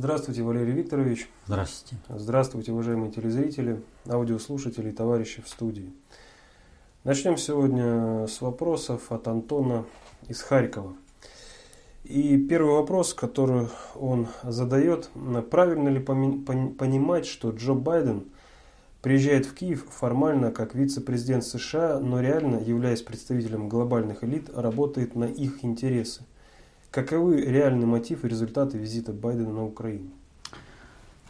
Здравствуйте, Валерий Викторович. Здравствуйте. Здравствуйте, уважаемые телезрители, аудиослушатели и товарищи в студии. Начнем сегодня с вопросов от Антона из Харькова. И первый вопрос, который он задает, правильно ли понимать, что Джо Байден приезжает в Киев формально как вице-президент США, но реально, являясь представителем глобальных элит, работает на их интересы? Каковы реальный мотив и результаты визита Байдена на Украину?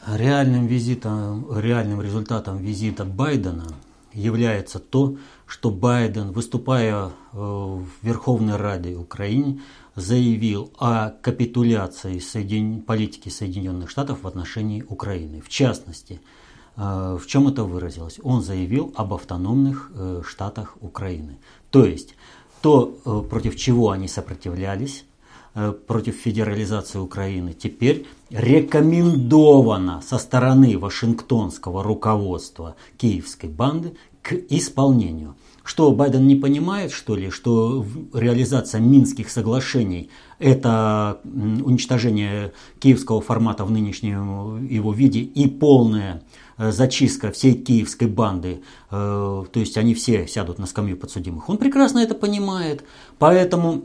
Реальным, визитом, реальным результатом визита Байдена является то, что Байден, выступая э, в Верховной Раде Украины, заявил о капитуляции Соедин... политики Соединенных Штатов в отношении Украины. В частности, э, в чем это выразилось? Он заявил об автономных э, штатах Украины. То есть, то, против чего они сопротивлялись, против федерализации Украины теперь рекомендовано со стороны Вашингтонского руководства киевской банды к исполнению. Что Байден не понимает, что ли, что реализация Минских соглашений – это уничтожение киевского формата в нынешнем его виде и полная э, зачистка всей киевской банды, э, то есть они все сядут на скамью подсудимых. Он прекрасно это понимает, поэтому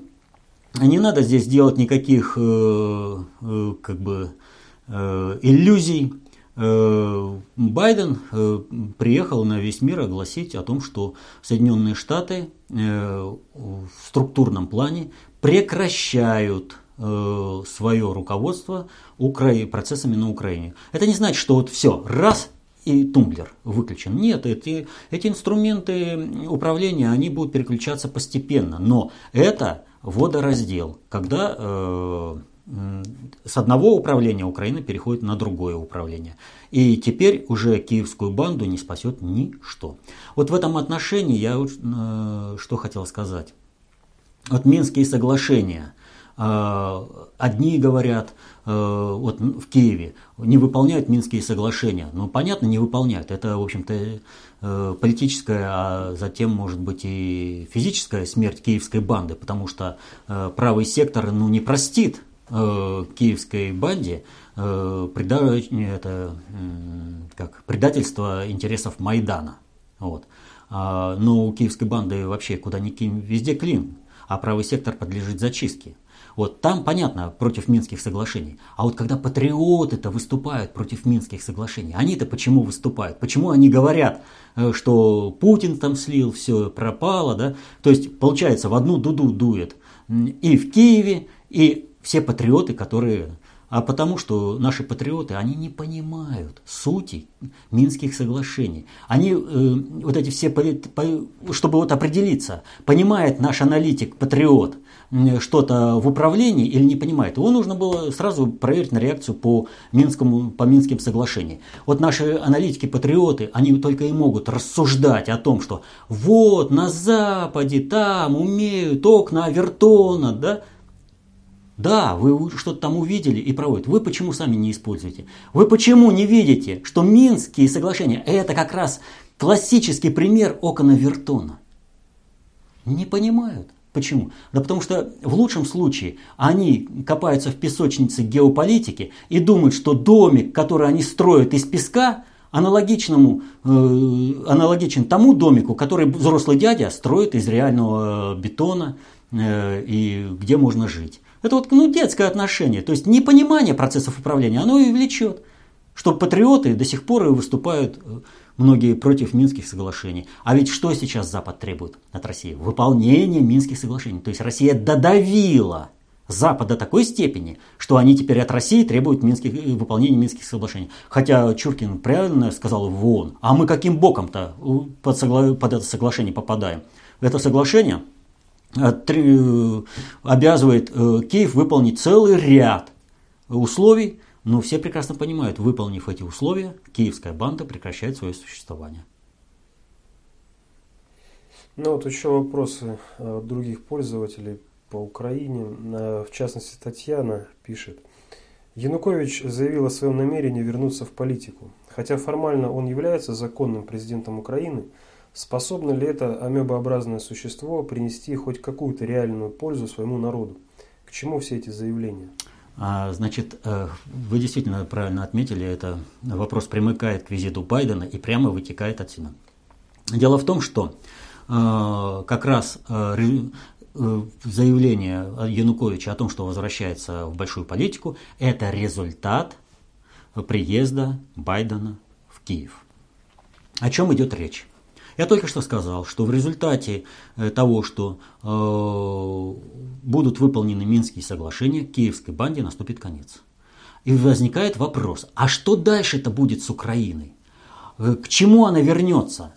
не надо здесь делать никаких э, э, как бы э, иллюзий. Байден приехал на весь мир огласить о том, что Соединенные Штаты в структурном плане прекращают свое руководство процессами на Украине. Это не значит, что вот все, раз и тумблер выключен. Нет, эти, эти инструменты управления, они будут переключаться постепенно. Но это водораздел, когда э, с одного управления Украина переходит на другое управление. И теперь уже киевскую банду не спасет ничто. Вот в этом отношении я э, что хотел сказать. Вот Минские соглашения. Э, одни говорят, э, вот в Киеве не выполняют Минские соглашения. Ну, понятно, не выполняют. Это, в общем-то, политическая, а затем, может быть, и физическая смерть киевской банды, потому что э, правый сектор ну, не простит э, киевской банде это, как, предательство интересов Майдана. Вот. А, но у киевской банды вообще куда ни кинь, везде клин, а правый сектор подлежит зачистке. Вот там понятно против Минских соглашений. А вот когда патриоты-то выступают против Минских соглашений, они-то почему выступают? Почему они говорят, э, что Путин там слил, все пропало, да? То есть получается в одну дуду дует и в Киеве, и все патриоты, которые а потому что наши патриоты, они не понимают сути Минских соглашений. Они, э, вот эти все, чтобы вот определиться, понимает наш аналитик, патриот, что-то в управлении или не понимает, его нужно было сразу проверить на реакцию по, Минскому, по Минским соглашениям. Вот наши аналитики-патриоты, они только и могут рассуждать о том, что вот на Западе там умеют окна Авертона, да, да, вы что-то там увидели и проводите. Вы почему сами не используете? Вы почему не видите, что Минские соглашения – это как раз классический пример окна Вертона? Не понимают. Почему? Да потому что в лучшем случае они копаются в песочнице геополитики и думают, что домик, который они строят из песка, аналогичному, э, аналогичен тому домику, который взрослый дядя строит из реального бетона э, и где можно жить. Это вот ну, детское отношение, то есть непонимание процессов управления, оно и влечет, что патриоты до сих пор и выступают э, многие против Минских соглашений. А ведь что сейчас Запад требует от России? Выполнение Минских соглашений. То есть Россия додавила Запад до такой степени, что они теперь от России требуют минских, э, выполнения Минских соглашений. Хотя Чуркин правильно сказал в ООН, а мы каким боком-то под, согла... под это соглашение попадаем? Это соглашение обязывает э, Киев выполнить целый ряд условий, но все прекрасно понимают, выполнив эти условия, киевская банда прекращает свое существование. Ну вот еще вопросы других пользователей по Украине. В частности, Татьяна пишет. Янукович заявил о своем намерении вернуться в политику. Хотя формально он является законным президентом Украины, способно ли это амебообразное существо принести хоть какую-то реальную пользу своему народу? К чему все эти заявления? А, значит, э, вы действительно правильно отметили, это вопрос примыкает к визиту Байдена и прямо вытекает отсюда. Дело в том, что э, как раз э, заявление Януковича о том, что возвращается в большую политику, это результат приезда Байдена в Киев. О чем идет речь? Я только что сказал, что в результате э, того, что э, будут выполнены Минские соглашения, киевской банде наступит конец. И возникает вопрос, а что дальше-то будет с Украиной? Э, к чему она вернется?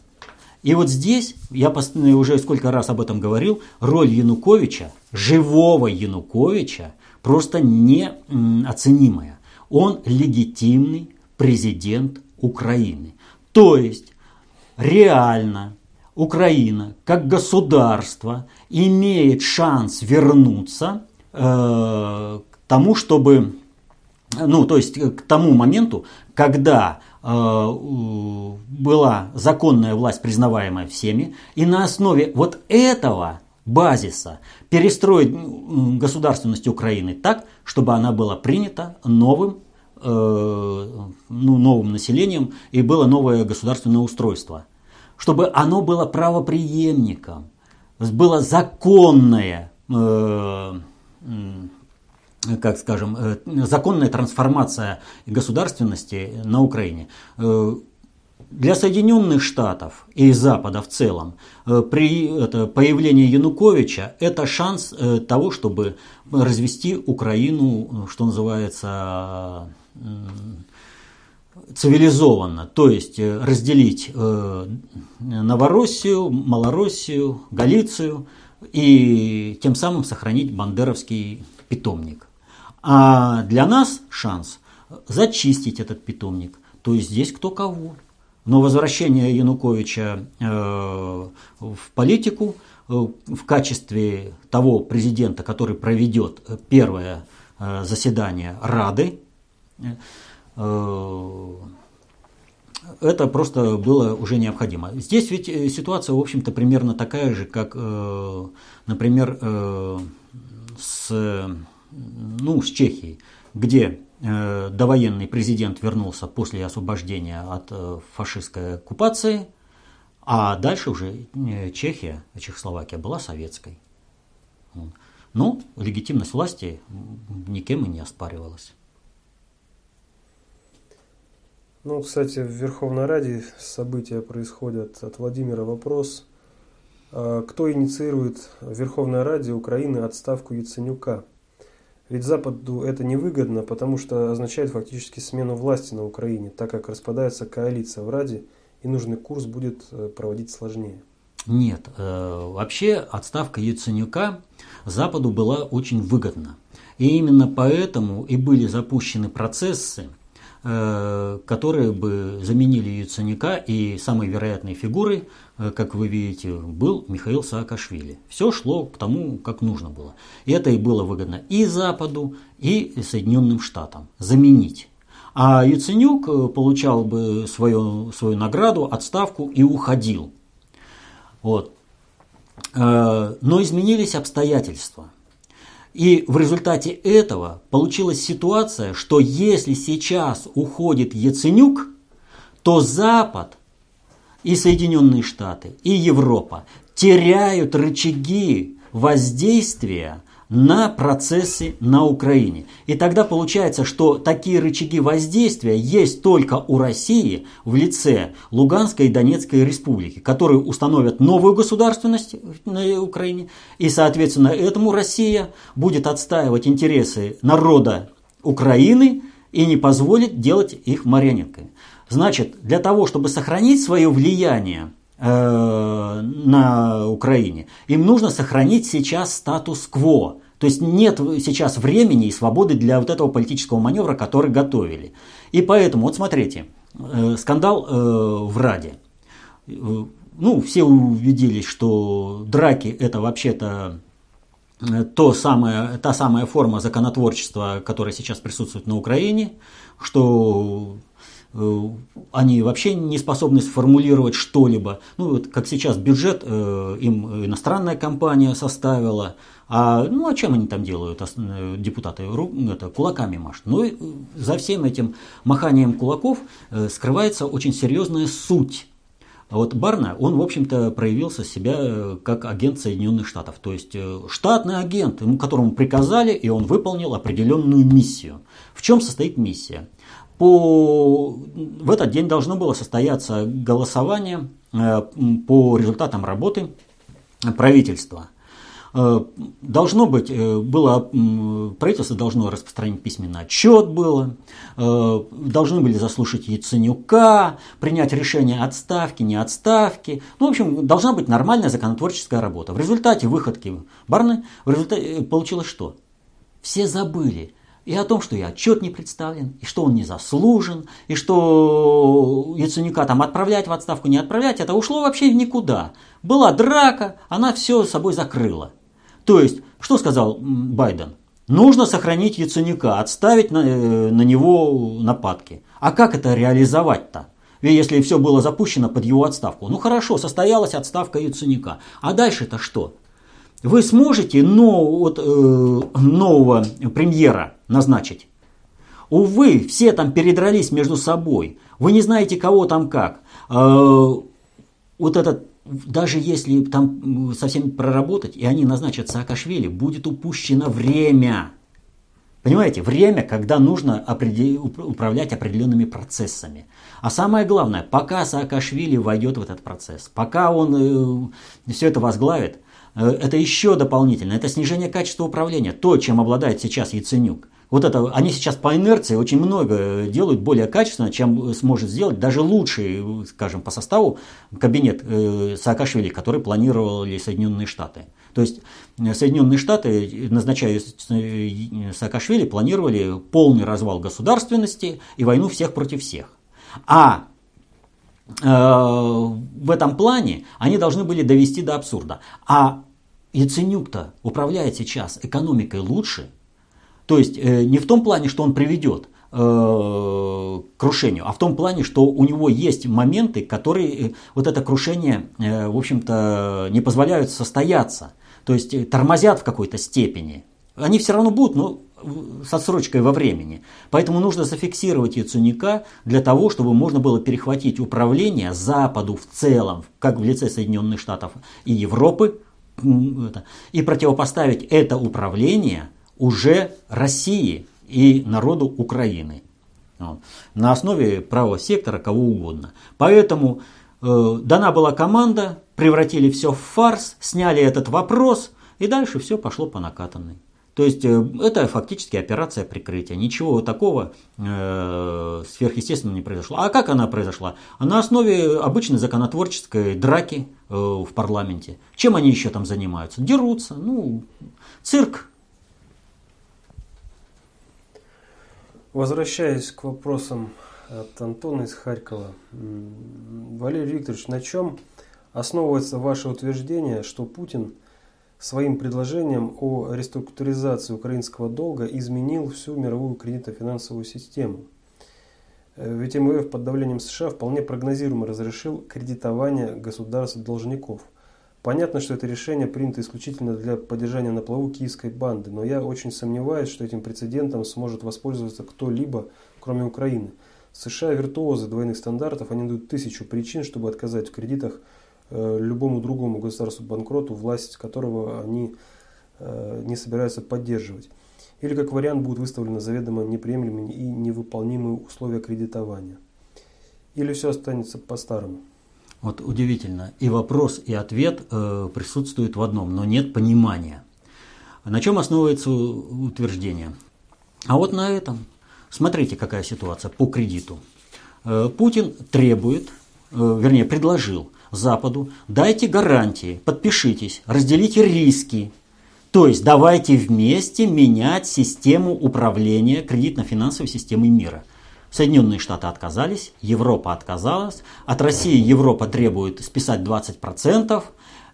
И вот здесь, я уже сколько раз об этом говорил, роль Януковича, живого Януковича, просто неоценимая. Он легитимный президент Украины. То есть реально Украина как государство имеет шанс вернуться э, к тому, чтобы, ну, то есть к тому моменту, когда э, была законная власть, признаваемая всеми, и на основе вот этого базиса перестроить государственность Украины так, чтобы она была принята новым Э, ну, новым населением и было новое государственное устройство. Чтобы оно было правоприемником, было законное, э, как скажем, э, законная трансформация государственности на Украине. Для Соединенных Штатов и Запада в целом при это, появлении Януковича это шанс того, чтобы развести Украину, что называется, цивилизованно, то есть э, разделить э, Новороссию, Малороссию, Галицию и тем самым сохранить бандеровский питомник. А для нас шанс зачистить этот питомник, то есть здесь кто кого. Но возвращение Януковича э, в политику в качестве того президента, который проведет первое заседание Рады Э, это просто было уже необходимо. Здесь ведь э, ситуация, в общем-то, примерно такая же, как, э, например, с, ну, с Чехией, где довоенный президент вернулся после освобождения от фашистской оккупации, а дальше уже Чехия, Чехословакия была советской. Но легитимность власти никем и не оспаривалась. Ну, кстати, в Верховной Раде события происходят. От Владимира вопрос. А кто инициирует в Верховной Раде Украины отставку Яценюка? Ведь Западу это невыгодно, потому что означает фактически смену власти на Украине, так как распадается коалиция в Раде, и нужный курс будет э, проводить сложнее. Нет, э, вообще отставка Яценюка Западу была очень выгодна. И именно поэтому и были запущены процессы, которые бы заменили Яценюка, и самой вероятной фигурой, э, как вы видите, был Михаил Саакашвили. Все шло к тому, как нужно было. И это и было выгодно и Западу, и Соединенным Штатам заменить. А Яценюк э, получал бы свою, свою награду, отставку и уходил. Вот. Но изменились обстоятельства – и в результате этого получилась ситуация, что если сейчас уходит Яценюк, то Запад и Соединенные Штаты, и Европа теряют рычаги воздействия на процессы на Украине. И тогда получается, что такие рычаги воздействия есть только у России в лице Луганской и Донецкой республики, которые установят новую государственность на Украине. И, соответственно, этому Россия будет отстаивать интересы народа Украины и не позволит делать их марионетками. Значит, для того, чтобы сохранить свое влияние Э, на Украине. Им нужно сохранить сейчас статус-кво. То есть нет сейчас времени и свободы для вот этого политического маневра, который готовили. И поэтому, вот смотрите, э, скандал э, в Раде. Ну, все увиделись, что драки это вообще-то то самое, та самая форма законотворчества, которая сейчас присутствует на Украине, что они вообще не способны сформулировать что-либо. Ну, вот как сейчас бюджет им иностранная компания составила, а, ну, а чем они там делают, депутаты? Это, кулаками машут. Ну, за всем этим маханием кулаков скрывается очень серьезная суть а вот Барна, он, в общем-то, проявился себя э, как агент Соединенных Штатов. То есть э, штатный агент, которому приказали, и он выполнил определенную миссию. В чем состоит миссия? По... В этот день должно было состояться голосование э, по результатам работы правительства – Э, должно быть, э, было, правительство должно распространить письменный отчет было, должны были заслушать Яценюка, принять решение отставки, не отставки. Ну, в общем, должна быть нормальная законотворческая работа. В результате выходки Барны в результате получилось что? Все забыли и о том, что и отчет не представлен, и что он не заслужен, и что Яценюка там отправлять в отставку, не отправлять, это ушло вообще в никуда. Была драка, она все собой закрыла. То есть, что сказал Байден? Нужно сохранить Яценюка, отставить на, э, на него нападки. А как это реализовать-то? Если все было запущено под его отставку. Ну хорошо, состоялась отставка Яценюка. А дальше-то что? Вы сможете но, вот, э, нового премьера назначить? Увы, все там передрались между собой. Вы не знаете, кого там как. Э, вот этот даже если там совсем проработать, и они назначат Саакашвили, будет упущено время. Понимаете, время, когда нужно управлять определенными процессами. А самое главное, пока Саакашвили войдет в этот процесс, пока он э, все это возглавит, это еще дополнительно, это снижение качества управления, то, чем обладает сейчас Яценюк. Вот это, они сейчас по инерции очень много делают более качественно, чем сможет сделать даже лучший, скажем, по составу кабинет э, Саакашвили, который планировали Соединенные Штаты. То есть э, Соединенные Штаты, назначая э, Саакашвили, планировали полный развал государственности и войну всех против всех. А э, в этом плане они должны были довести до абсурда. А Яценюк-то управляет сейчас экономикой лучше, то есть э, не в том плане, что он приведет э, крушению, а в том плане, что у него есть моменты, которые э, вот это крушение, в общем-то, не позволяют состояться. То есть тормозят в какой-то степени. Они все равно будут, но с отсрочкой во времени. Поэтому нужно зафиксировать Яценюка для того, чтобы можно было перехватить управление Западу в целом, как в лице Соединенных Штатов и Европы, и противопоставить это управление уже России и народу Украины. На основе правого сектора кого угодно. Поэтому э, дана была команда, превратили все в фарс, сняли этот вопрос, и дальше все пошло по накатанной. То есть э, это фактически операция прикрытия. Ничего такого э, сверхъестественного не произошло. А как она произошла? На основе обычной законотворческой драки э, в парламенте. Чем они еще там занимаются? Дерутся. Ну, цирк Возвращаясь к вопросам от Антона из Харькова. Валерий Викторович, на чем основывается ваше утверждение, что Путин своим предложением о реструктуризации украинского долга изменил всю мировую кредитно-финансовую систему? Э, ведь МВФ под давлением США вполне прогнозируемо разрешил кредитование государств-должников – Понятно, что это решение принято исключительно для поддержания на плаву киевской банды, но я очень сомневаюсь, что этим прецедентом сможет воспользоваться кто-либо, кроме Украины. США виртуозы двойных стандартов, они дают тысячу причин, чтобы отказать в кредитах любому другому государству-банкроту, власть которого они э, не собираются поддерживать. Или как вариант будут выставлены заведомо неприемлемые и невыполнимые условия кредитования. Или все останется по-старому. Вот удивительно. И вопрос, и ответ э, присутствуют в одном, но нет понимания. На чем основывается утверждение? А вот на этом. Смотрите, какая ситуация по кредиту. Э, Путин требует, э, вернее, предложил Западу, дайте гарантии, подпишитесь, разделите риски. То есть давайте вместе менять систему управления кредитно-финансовой системой мира – Соединенные Штаты отказались, Европа отказалась, от России Европа требует списать 20%,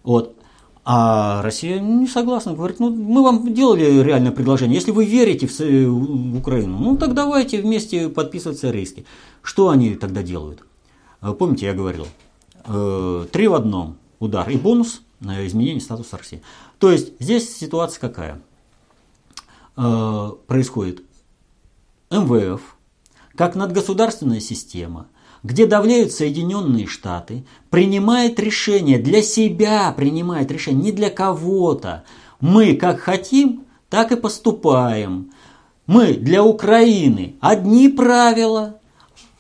вот. А Россия не согласна, говорит, ну мы вам делали реальное предложение, если вы верите в, в Украину, ну так давайте вместе подписываться риски. Что они тогда делают? Э, помните, я говорил, э, три в одном удар и бонус на изменение статуса России. То есть здесь ситуация какая? Э, происходит МВФ, как надгосударственная система, где давляют Соединенные Штаты, принимает решение для себя, принимает решение не для кого-то. Мы как хотим, так и поступаем. Мы для Украины одни правила,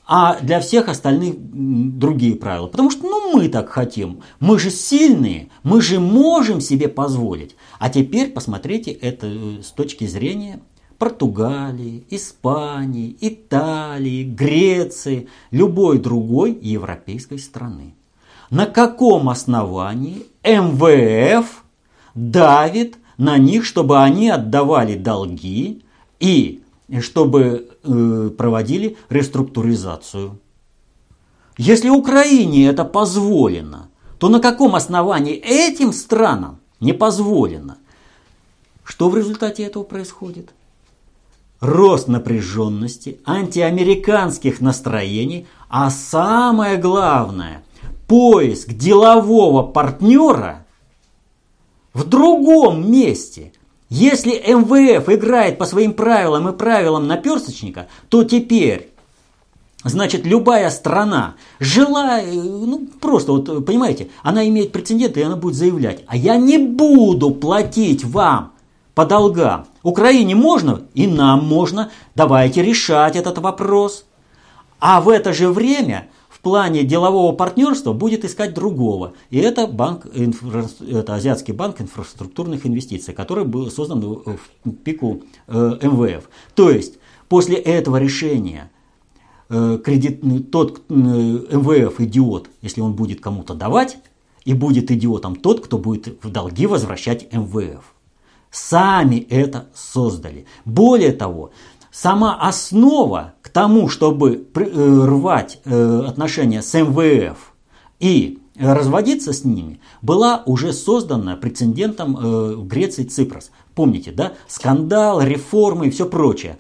а для всех остальных другие правила. Потому что ну, мы так хотим. Мы же сильные, мы же можем себе позволить. А теперь посмотрите это э, с точки зрения Португалии, Испании, Италии, Греции, любой другой европейской страны. На каком основании МВФ давит на них, чтобы они отдавали долги и чтобы э, проводили реструктуризацию? Если Украине это позволено, то на каком основании этим странам не позволено? Что в результате этого происходит? рост напряженности, антиамериканских настроений, а самое главное – поиск делового партнера в другом месте. Если МВФ играет по своим правилам и правилам наперсточника, то теперь Значит, любая страна, жила, ну просто вот, понимаете, она имеет прецеденты, и она будет заявлять, а я не буду платить вам по долгам. Украине можно, и нам можно. Давайте решать этот вопрос. А в это же время плане делового партнерства будет искать другого. И это, банк, это Азиатский банк инфраструктурных инвестиций, который был создан в пику э, МВФ. То есть после этого решения э, кредит, тот э, МВФ идиот, если он будет кому-то давать, и будет идиотом тот, кто будет в долги возвращать МВФ сами это создали. Более того, сама основа тому, чтобы э, рвать э, отношения с МВФ и разводиться с ними, была уже создана прецедентом э, в Греции Ципрос. Помните, да? Скандал, реформы и все прочее.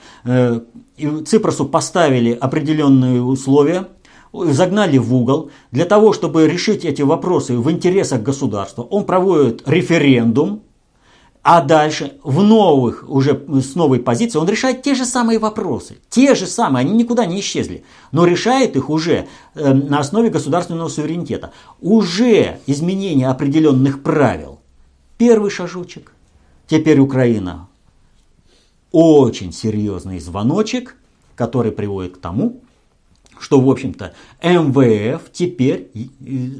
Ципросу поставили определенные условия, загнали в угол. Для того, чтобы решить эти вопросы в интересах государства, он проводит референдум, а дальше в новых, уже с новой позиции, он решает те же самые вопросы. Те же самые, они никуда не исчезли. Но решает их уже э, на основе государственного суверенитета. Уже изменение определенных правил. Первый шажочек. Теперь Украина. Очень серьезный звоночек, который приводит к тому, что, в общем-то, МВФ теперь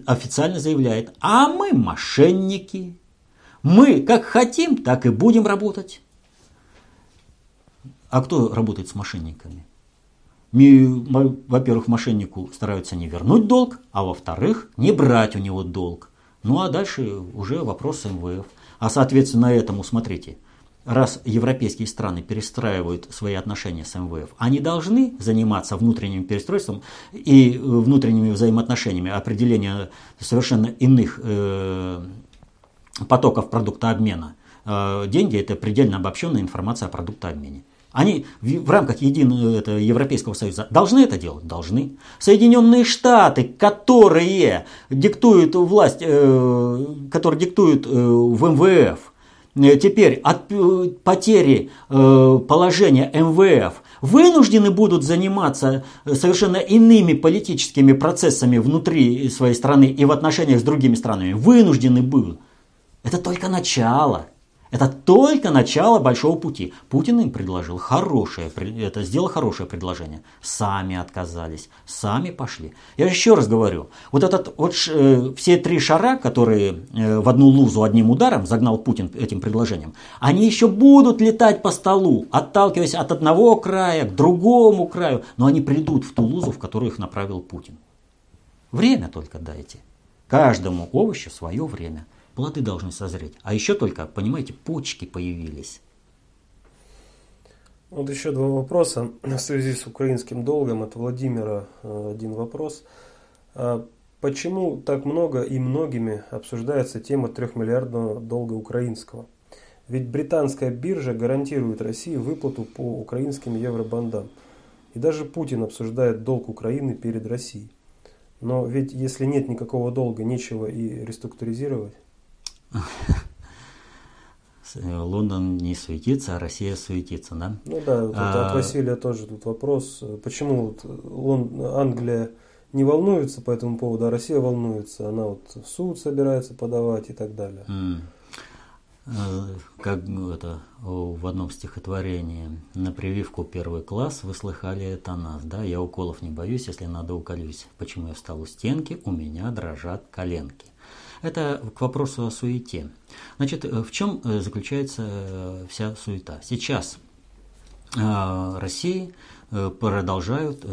официально заявляет, а мы мошенники, мы как хотим, так и будем работать. А кто работает с мошенниками? Во-первых, мошеннику стараются не вернуть долг, а во-вторых, не брать у него долг. Ну а дальше уже вопрос МВФ. А соответственно этому, смотрите, раз европейские страны перестраивают свои отношения с МВФ, они должны заниматься внутренним перестройством и внутренними взаимоотношениями, определения совершенно иных э, потоков продуктообмена. Э, деньги – это предельно обобщенная информация о продуктообмене. Они в рамках единого это, Европейского Союза должны это делать? Должны. Соединенные Штаты, которые диктуют власть, э, которые диктуют э, в МВФ, э, теперь от э, потери э, положения МВФ вынуждены будут заниматься совершенно иными политическими процессами внутри своей страны и в отношениях с другими странами. Вынуждены будут. Это только начало. Это только начало большого пути. Путин им предложил хорошее, это сделал хорошее предложение. Сами отказались, сами пошли. Я еще раз говорю, вот этот вот э, все три шара, которые э, в одну лузу одним ударом загнал Путин этим предложением, они еще будут летать по столу, отталкиваясь от одного края к другому краю, но они придут в ту лузу, в которую их направил Путин. Время только дайте. Каждому овощу свое время плоды должны созреть. А еще только, понимаете, почки появились. Вот еще два вопроса в связи с украинским долгом. От Владимира э, один вопрос. А почему так много и многими обсуждается тема трехмиллиардного долга украинского? Ведь британская биржа гарантирует России выплату по украинским евробандам. И даже Путин обсуждает долг Украины перед Россией. Но ведь если нет никакого долга, нечего и реструктуризировать. Лондон не суетится, а Россия суетится, да? Ну да, вот а... от Василия тоже тут вопрос, почему вот Англия не волнуется по этому поводу, а Россия волнуется, она вот в суд собирается подавать и так далее. Mm. Как это в одном стихотворении на прививку первый класс вы слыхали это нас, да? Я уколов не боюсь, если надо уколюсь. Почему я встал у стенки, у меня дрожат коленки. Это к вопросу о суете. Значит, в чем э, заключается э, вся суета? Сейчас э, России продолжают,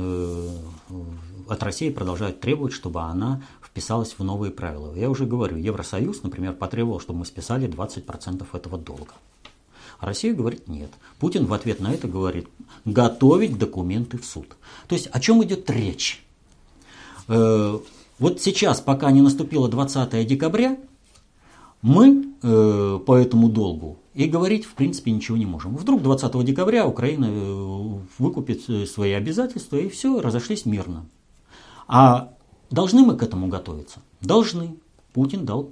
от России продолжают требовать, чтобы она вписалась в новые правила. Я уже говорю, Евросоюз, например, потребовал, чтобы мы списали 20% этого долга. А Россия говорит нет. Путин в ответ на это говорит готовить документы в суд. То есть о чем идет речь? Э, вот сейчас, пока не наступило 20 декабря, мы э, по этому долгу и говорить в принципе ничего не можем. Вдруг 20 декабря Украина э, выкупит свои обязательства и все, разошлись мирно. А Должны мы к этому готовиться? Должны. Путин дал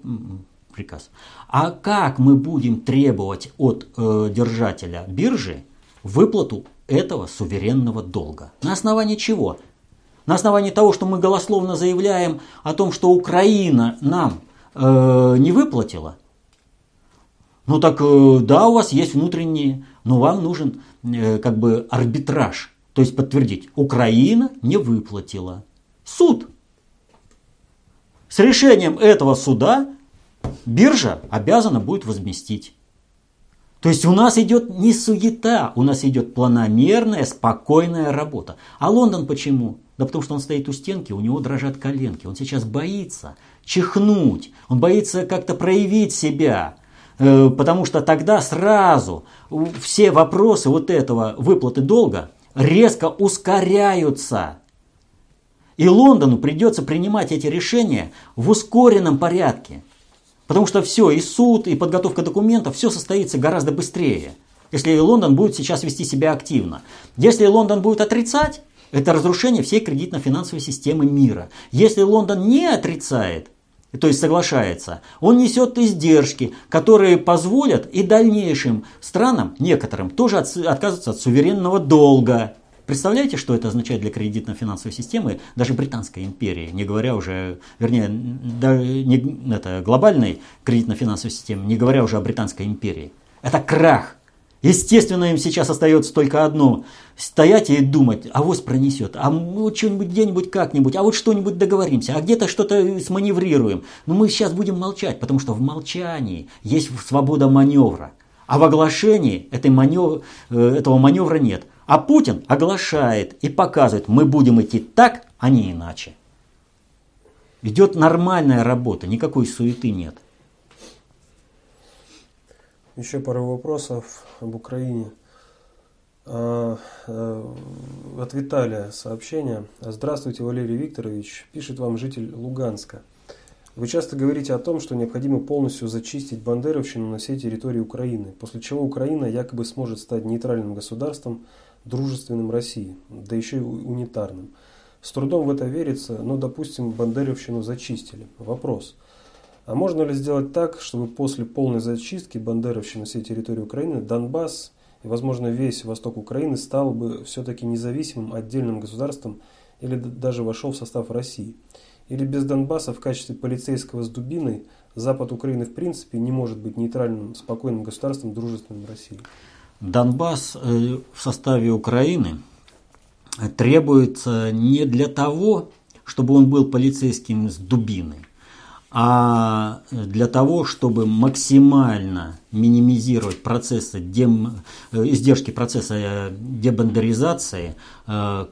приказ. А как мы будем требовать от э, держателя биржи выплату этого суверенного долга? На основании чего? На основании того, что мы голословно заявляем о том, что Украина нам э, не выплатила? Ну так э, да, у вас есть внутренние, но вам нужен э, как бы арбитраж. То есть подтвердить, Украина не выплатила. Суд с решением этого суда биржа обязана будет возместить. То есть у нас идет не суета, у нас идет планомерная, спокойная работа. А Лондон почему? Да потому что он стоит у стенки, у него дрожат коленки. Он сейчас боится чихнуть, он боится как-то проявить себя. Э, потому что тогда сразу все вопросы вот этого выплаты долга резко ускоряются. И Лондону придется принимать эти решения в ускоренном порядке. Потому что все, и суд, и подготовка документов, все состоится гораздо быстрее. Если Лондон будет сейчас вести себя активно. Если Лондон будет отрицать, это разрушение всей кредитно-финансовой системы мира. Если Лондон не отрицает, то есть соглашается, он несет издержки, которые позволят и дальнейшим странам, некоторым, тоже отказываться от суверенного долга. Представляете, что это означает для кредитно-финансовой системы даже Британской империи, не говоря уже, вернее, да, не, это, глобальной кредитно-финансовой системы, не говоря уже о Британской империи. Это крах. Естественно, им сейчас остается только одно – стоять и думать, а вот пронесет, а мы что-нибудь где-нибудь как-нибудь, а вот что-нибудь договоримся, а где-то что-то сманеврируем. Но мы сейчас будем молчать, потому что в молчании есть свобода маневра. А в оглашении этой манев... Э, этого маневра нет. А Путин оглашает и показывает, мы будем идти так, а не иначе. Идет нормальная работа, никакой суеты нет. Еще пару вопросов об Украине. А, э, от Виталия сообщение. Здравствуйте, Валерий Викторович. Пишет вам житель Луганска. Вы часто говорите о том, что необходимо полностью зачистить бандеровщину на всей территории Украины, после чего Украина якобы сможет стать нейтральным государством, дружественным России, да еще и унитарным. С трудом в это верится, но, допустим, Бандеровщину зачистили. Вопрос. А можно ли сделать так, чтобы после полной зачистки Бандеровщины всей территории Украины Донбасс и, возможно, весь восток Украины стал бы все-таки независимым отдельным государством или даже вошел в состав России? Или без Донбасса в качестве полицейского с дубиной Запад Украины в принципе не может быть нейтральным, спокойным государством, дружественным России? Донбасс э, в составе Украины требуется не для того, чтобы он был полицейским с дубиной, а для того, чтобы максимально минимизировать процессы дем, э, издержки процесса дебандеризации э,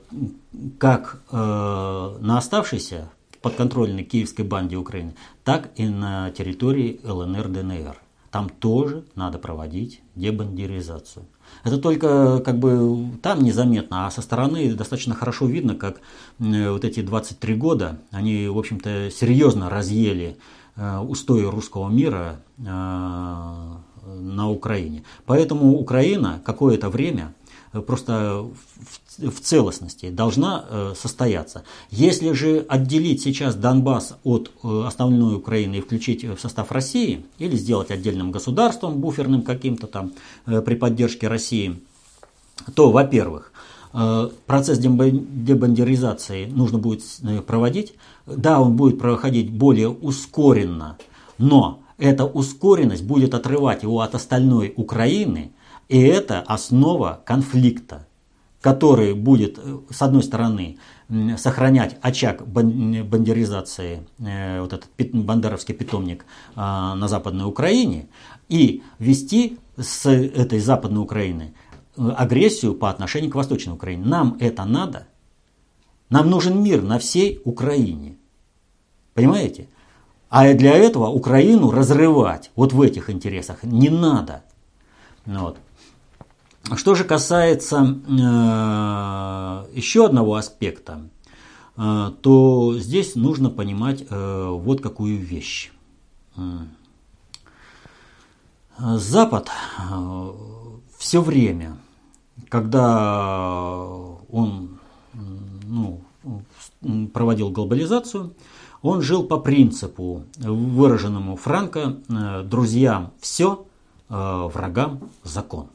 как на оставшейся подконтрольной киевской банде Украины, так и на территории ЛНР, ДНР. там тоже надо проводить дебандеризацию. Это только как бы там незаметно, а со стороны достаточно хорошо видно, как вот эти 23 года, они, в общем-то, серьезно разъели э, устои русского мира э, на Украине. Поэтому Украина какое-то время просто в целостности должна э, состояться. Если же отделить сейчас Донбасс от э, основной Украины и включить в состав России, или сделать отдельным государством, буферным каким-то там э, при поддержке России, то, во-первых, процесс дебандеризации нужно будет проводить. Да, он будет проходить более ускоренно, но эта ускоренность будет отрывать его от остальной Украины, и это основа конфликта который будет, э, с одной стороны, сохранять очаг бандеризации, э, вот этот бандеровский питомник а, на Западной Украине, и вести с этой Западной Украины э, агрессию по отношению к Восточной Украине. Нам это надо. Нам нужен мир на всей Украине. Понимаете? А для этого Украину разрывать вот в этих интересах не надо. Вот. Что же касается э, еще одного аспекта, э, то здесь нужно понимать э, вот какую вещь. Запад все время, когда он ну, проводил глобализацию, он жил по принципу, выраженному Франко, друзьям все, врагам закон.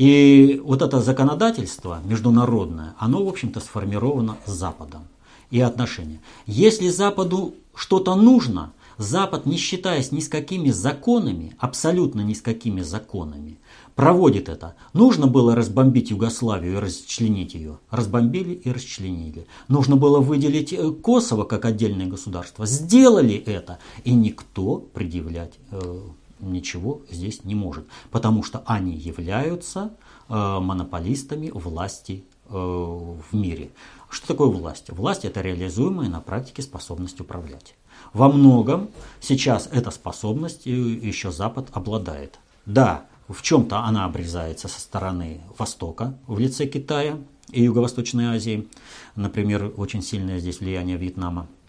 И вот это законодательство международное, оно, в общем-то, сформировано Западом и отношения. Если Западу что-то нужно, Запад, не считаясь ни с какими законами, абсолютно ни с какими законами, проводит это. Нужно было разбомбить Югославию и расчленить ее. Разбомбили и расчленили. Нужно было выделить э, Косово как отдельное государство. Сделали это. И никто предъявлять э, ничего здесь не может, потому что они являются э, монополистами власти э, в мире. Что такое власть? Власть это реализуемая на практике способность управлять. Во многом сейчас эта способность еще Запад обладает. Да, в чем-то она обрезается со стороны Востока в лице Китая и Юго-Восточной Азии. Например, очень сильное здесь влияние Вьетнама –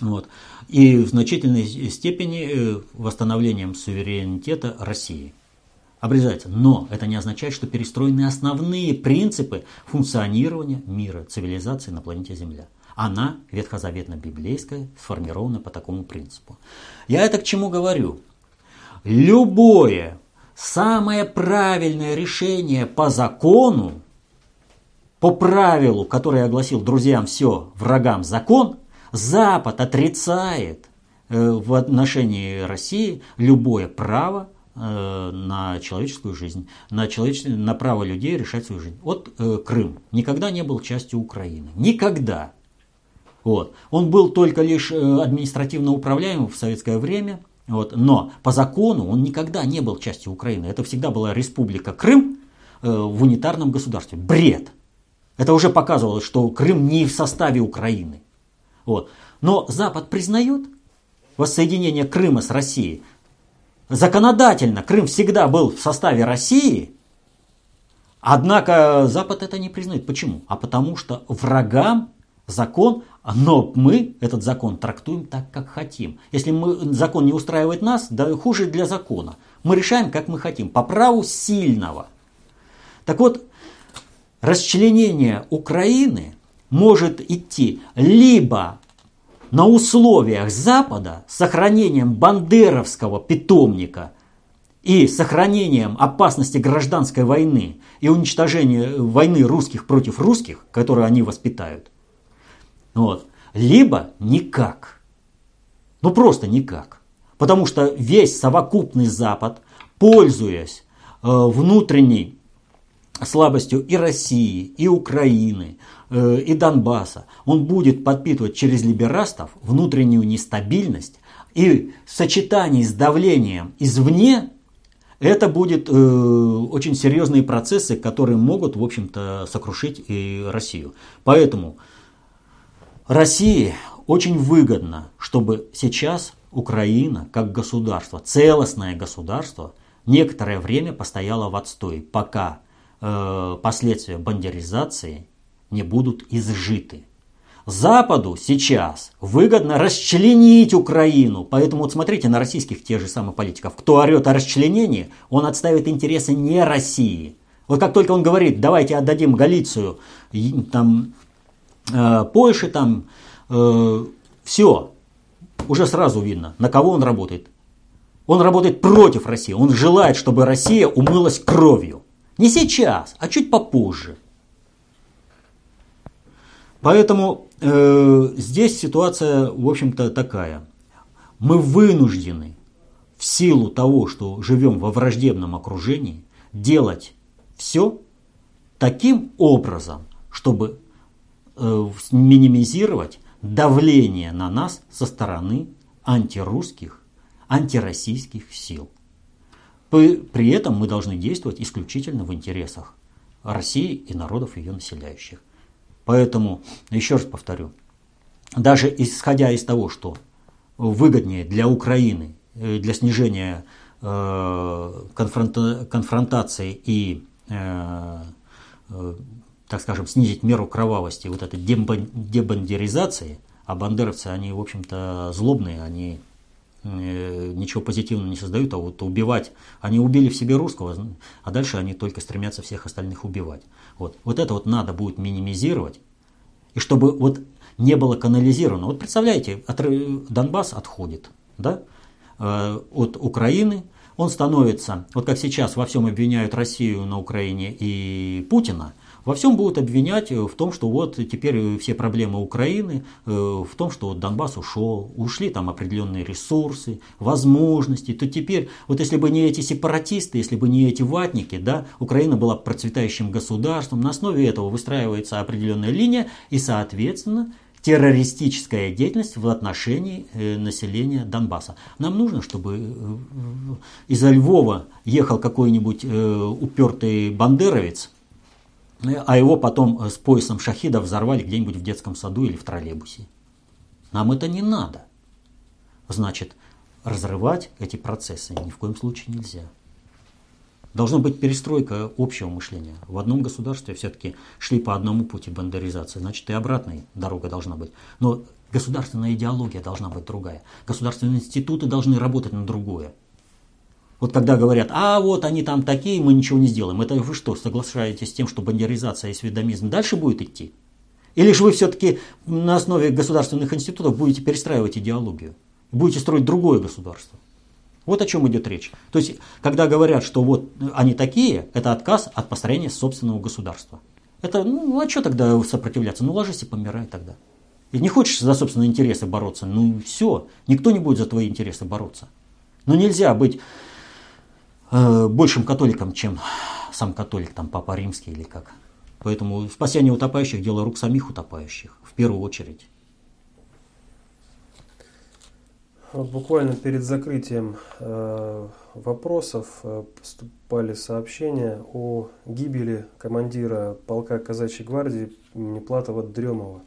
вот. И в значительной степени э, восстановлением суверенитета России. Обрезается. Но это не означает, что перестроены основные принципы функционирования мира, цивилизации на планете Земля. Она, ветхозаветно-библейская, сформирована по такому принципу. Я это к чему говорю? Любое самое правильное решение по закону, по правилу, который я огласил друзьям все, врагам закон, Запад отрицает э, в отношении России любое право э, на человеческую жизнь, на, человеч... на право людей решать свою жизнь. Вот э, Крым никогда не был частью Украины. Никогда. Вот. Он был только лишь административно управляемым в советское время, вот. но по закону он никогда не был частью Украины. Это всегда была республика Крым в унитарном государстве. Бред! Это уже показывало, что Крым не в составе Украины. Вот. Но Запад признает воссоединение Крыма с Россией. Законодательно Крым всегда был в составе России, однако Запад это не признает. Почему? А потому что врагам закон, но мы этот закон трактуем так, как хотим. Если мы, закон не устраивает нас, да хуже для закона. Мы решаем, как мы хотим, по праву сильного. Так вот, расчленение Украины может идти либо на условиях Запада с сохранением бандеровского питомника и сохранением опасности гражданской войны и уничтожения войны русских против русских, которую они воспитают, вот, либо никак. Ну просто никак. Потому что весь совокупный Запад, пользуясь э, внутренней слабостью и России, и Украины, и Донбасса. Он будет подпитывать через либерастов внутреннюю нестабильность и в сочетании с давлением извне это будет э, очень серьезные процессы, которые могут, в общем-то, сокрушить и Россию. Поэтому России очень выгодно, чтобы сейчас Украина, как государство, целостное государство, некоторое время постояла в отстой, пока э, последствия бандеризации не будут изжиты. Западу сейчас выгодно расчленить Украину. Поэтому вот смотрите на российских тех же самых политиков. Кто орет о расчленении, он отставит интересы не России. Вот как только он говорит, давайте отдадим Галицию, там, э, Польше, там, э, все, уже сразу видно, на кого он работает. Он работает против России. Он желает, чтобы Россия умылась кровью. Не сейчас, а чуть попозже. Поэтому э, здесь ситуация, в общем-то, такая. Мы вынуждены в силу того, что живем во враждебном окружении, делать все таким образом, чтобы э, минимизировать давление на нас со стороны антирусских, антироссийских сил. При этом мы должны действовать исключительно в интересах России и народов ее населяющих. Поэтому, еще раз повторю, даже исходя из того, что выгоднее для Украины, э, для снижения э, конфронтации и, э, так скажем, снизить меру кровавости вот этой дебандеризации, а бандеровцы, они, в общем-то, злобные, они ничего позитивного не создают, а вот убивать, они убили в себе русского, а дальше они только стремятся всех остальных убивать. Вот, вот это вот надо будет минимизировать, и чтобы вот не было канализировано. Вот представляете, от, Донбасс отходит да, э, от Украины, он становится, вот как сейчас во всем обвиняют Россию на Украине и Путина, во всем будут обвинять в том, что вот теперь все проблемы Украины э, в том, что вот Донбасс ушел, ушли там определенные ресурсы, возможности, то теперь, вот если бы не эти сепаратисты, если бы не эти ватники, да, Украина была процветающим государством, на основе этого выстраивается определенная линия и, соответственно, террористическая деятельность в отношении э, населения Донбасса. Нам нужно, чтобы э, из Львова ехал какой-нибудь упертый бандеровец, а его потом э, с поясом шахида взорвали где-нибудь в детском саду или в троллейбусе. Нам это не надо. Значит, разрывать эти процессы ни в коем случае нельзя. Должна быть перестройка общего мышления. В одном государстве все-таки шли по одному пути бандеризации, значит и обратная дорога должна быть. Но государственная идеология должна быть другая. Государственные институты должны работать на другое. Вот когда говорят, а вот они там такие, мы ничего не сделаем. Это вы что, соглашаетесь с тем, что бандеризация и сведомизм дальше будет идти? Или же вы все-таки на основе государственных институтов будете перестраивать идеологию? Будете строить другое государство? Вот о чем идет речь. То есть, когда говорят, что вот они такие, это отказ от построения собственного государства. Это, ну, а что тогда сопротивляться? Ну, ложись и помирай тогда. И не хочешь за собственные интересы бороться, ну все, никто не будет за твои интересы бороться. Но нельзя быть большим католиком, чем сам католик, там Папа Римский или как. Поэтому спасение утопающих – дело рук самих утопающих, в первую очередь. Вот буквально перед закрытием э, вопросов э, поступали сообщения о гибели командира полка казачьей гвардии имени Платова Дремова.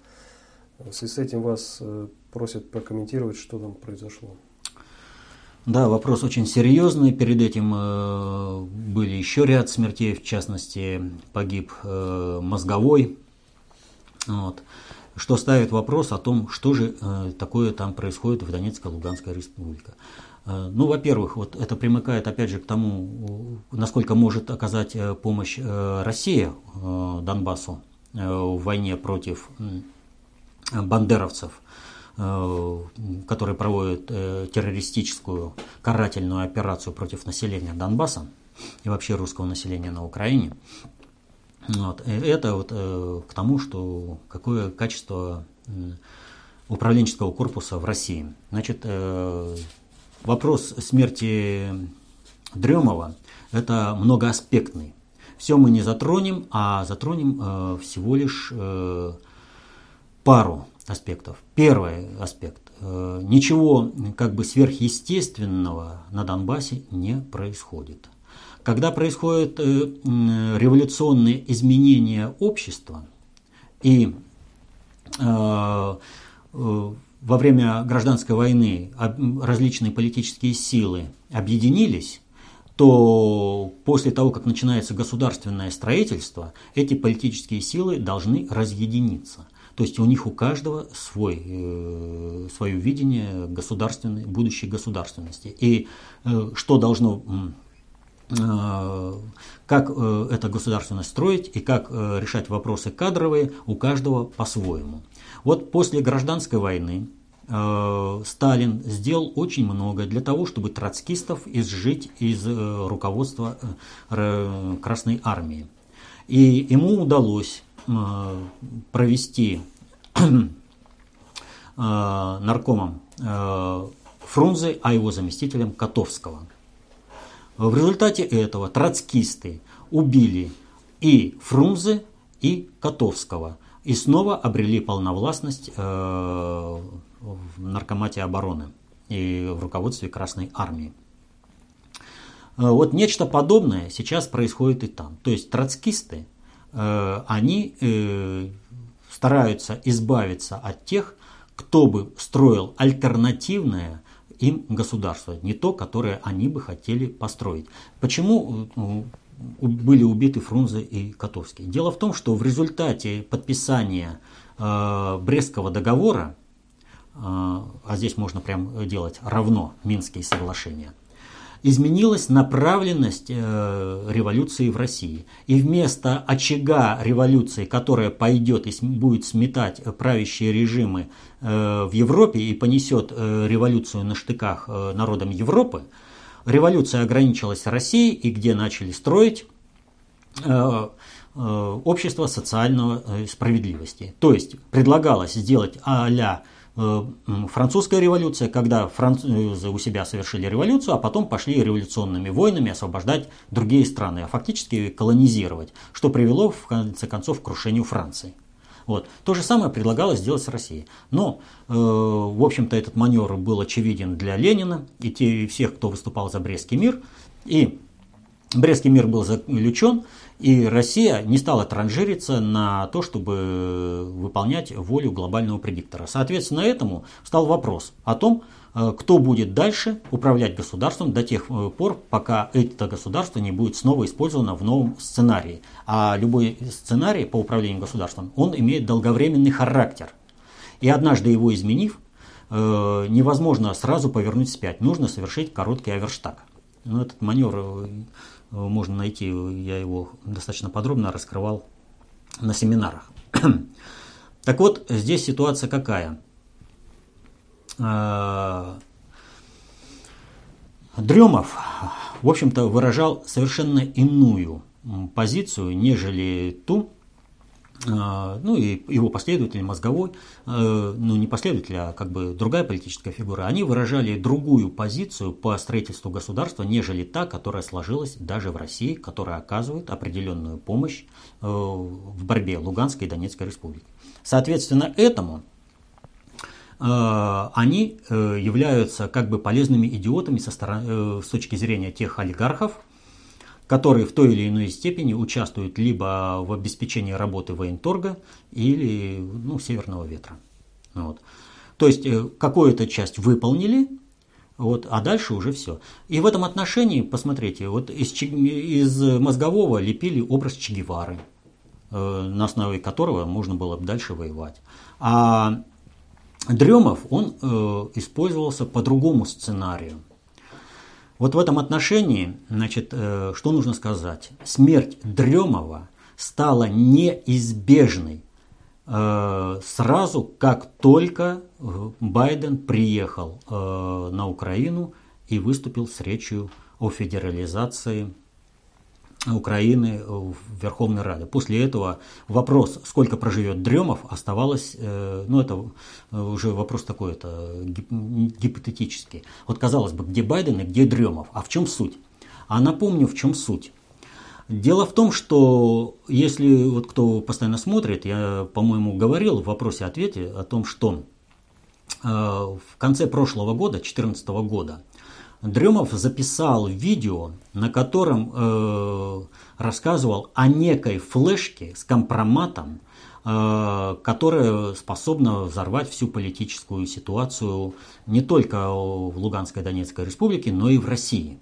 В связи с этим вас э, просят прокомментировать, что там произошло. Да, вопрос очень серьезный. Перед этим э, были еще ряд смертей, в частности, погиб э, мозговой. Вот. Что ставит вопрос о том, что же э, такое там происходит в Донецкой Луганской республике. Э, ну, во-первых, вот это примыкает опять же к тому, насколько может оказать э, помощь э, Россия э, Донбассу э, в войне против э, бандеровцев. Э, который проводит э, террористическую карательную операцию против населения Донбасса и вообще русского населения на Украине. Вот. Это вот э, к тому, что какое качество управленческого корпуса в России. Значит, вопрос смерти Дремова – это многоаспектный. Все мы не затронем, а затронем всего лишь пару аспектов. Первый аспект. Э, ничего как бы сверхъестественного на Донбассе не происходит. Когда происходят э, революционные изменения общества и э, во время гражданской войны различные политические силы объединились, то после того, как начинается государственное строительство, эти политические силы должны разъединиться. То есть у них у каждого свой, э, свое видение государственной, будущей государственности. И э, что должно, э, как э, эта государственность строить и как э, решать вопросы кадровые, у каждого по-своему. Вот после гражданской войны Сталин сделал очень много для того, чтобы троцкистов изжить из руководства Красной Армии. И ему удалось провести э, наркомом э, Фрунзе, а его заместителем Котовского. В результате этого троцкисты убили и Фрунзе, и Котовского. И снова обрели полновластность в наркомате обороны и в руководстве Красной Армии. Вот нечто подобное сейчас происходит и там. То есть троцкисты Э, они э, стараются избавиться от тех, кто бы строил альтернативное им государство, не то, которое они бы хотели построить. Почему э, были убиты Фрунзе и Котовский? Дело в том, что в результате подписания Брестского договора, а здесь можно прям делать равно Минские соглашения – изменилась направленность э, революции в России. И вместо очага революции, которая пойдет и будет сметать правящие режимы э, в Европе и понесет э, революцию на штыках народам Европы, революция ограничилась Россией и где начали строить общество социального справедливости. То есть предлагалось сделать а-ля Э, французская революция, когда французы у себя совершили революцию, а потом пошли революционными войнами освобождать другие страны, а фактически колонизировать, что привело в конце концов к крушению Франции. Вот. То же самое предлагалось сделать с Россией. Но, э, в общем-то, этот маневр был очевиден для Ленина и, те, и всех, кто выступал за Брестский мир. И Брестский мир был заключен, и Россия не стала транжириться на то, чтобы выполнять волю глобального предиктора. Соответственно, этому стал вопрос о том, э, кто будет дальше управлять государством до тех э, пор, пока это государство не будет снова использовано в новом сценарии. А любой сценарий по управлению государством, он имеет долговременный характер. И однажды его изменив, э, невозможно сразу повернуть вспять. Нужно совершить короткий оверштаг. Но этот маневр можно найти, я его достаточно подробно раскрывал на семинарах. так вот, здесь ситуация какая? А, Дремов, в общем-то, выражал совершенно иную позицию, нежели ту, ну и его последователи мозговой, э, ну не последователи, а как бы другая политическая фигура, они выражали другую позицию по строительству государства, нежели та, которая сложилась даже в России, которая оказывает определенную помощь э, в борьбе Луганской и Донецкой республики. Соответственно, этому э, они являются как бы полезными идиотами со стороны, с точки зрения тех олигархов, которые в той или иной степени участвуют либо в обеспечении работы военторга или ну, северного ветра. Вот. То есть э, какую-то часть выполнили, вот, а дальше уже все. И в этом отношении, посмотрите, вот из, из мозгового лепили образ Че Гевары, э, на основе которого можно было бы дальше воевать. А Дремов, он э, использовался по другому сценарию. Вот в этом отношении, значит, э, что нужно сказать? Смерть Дремова стала неизбежной э, сразу, как только э, Байден приехал на Украину и выступил с речью о федерализации Украины в Верховной Раде. После этого вопрос, сколько проживет Дремов, оставалось, э, ну это уже вопрос такой, это гипотетический. Вот казалось бы, где Байден и где Дремов, а в чем суть? А напомню, в чем суть. Дело в том, что если вот кто постоянно смотрит, я, по-моему, говорил в вопросе-ответе о том, что э, в конце прошлого года, 2014 года, Дремов записал видео, на котором э, рассказывал о некой флешке с компроматом э, которая способна взорвать всю политическую ситуацию не только в Луганской Донецкой республике, но и в России.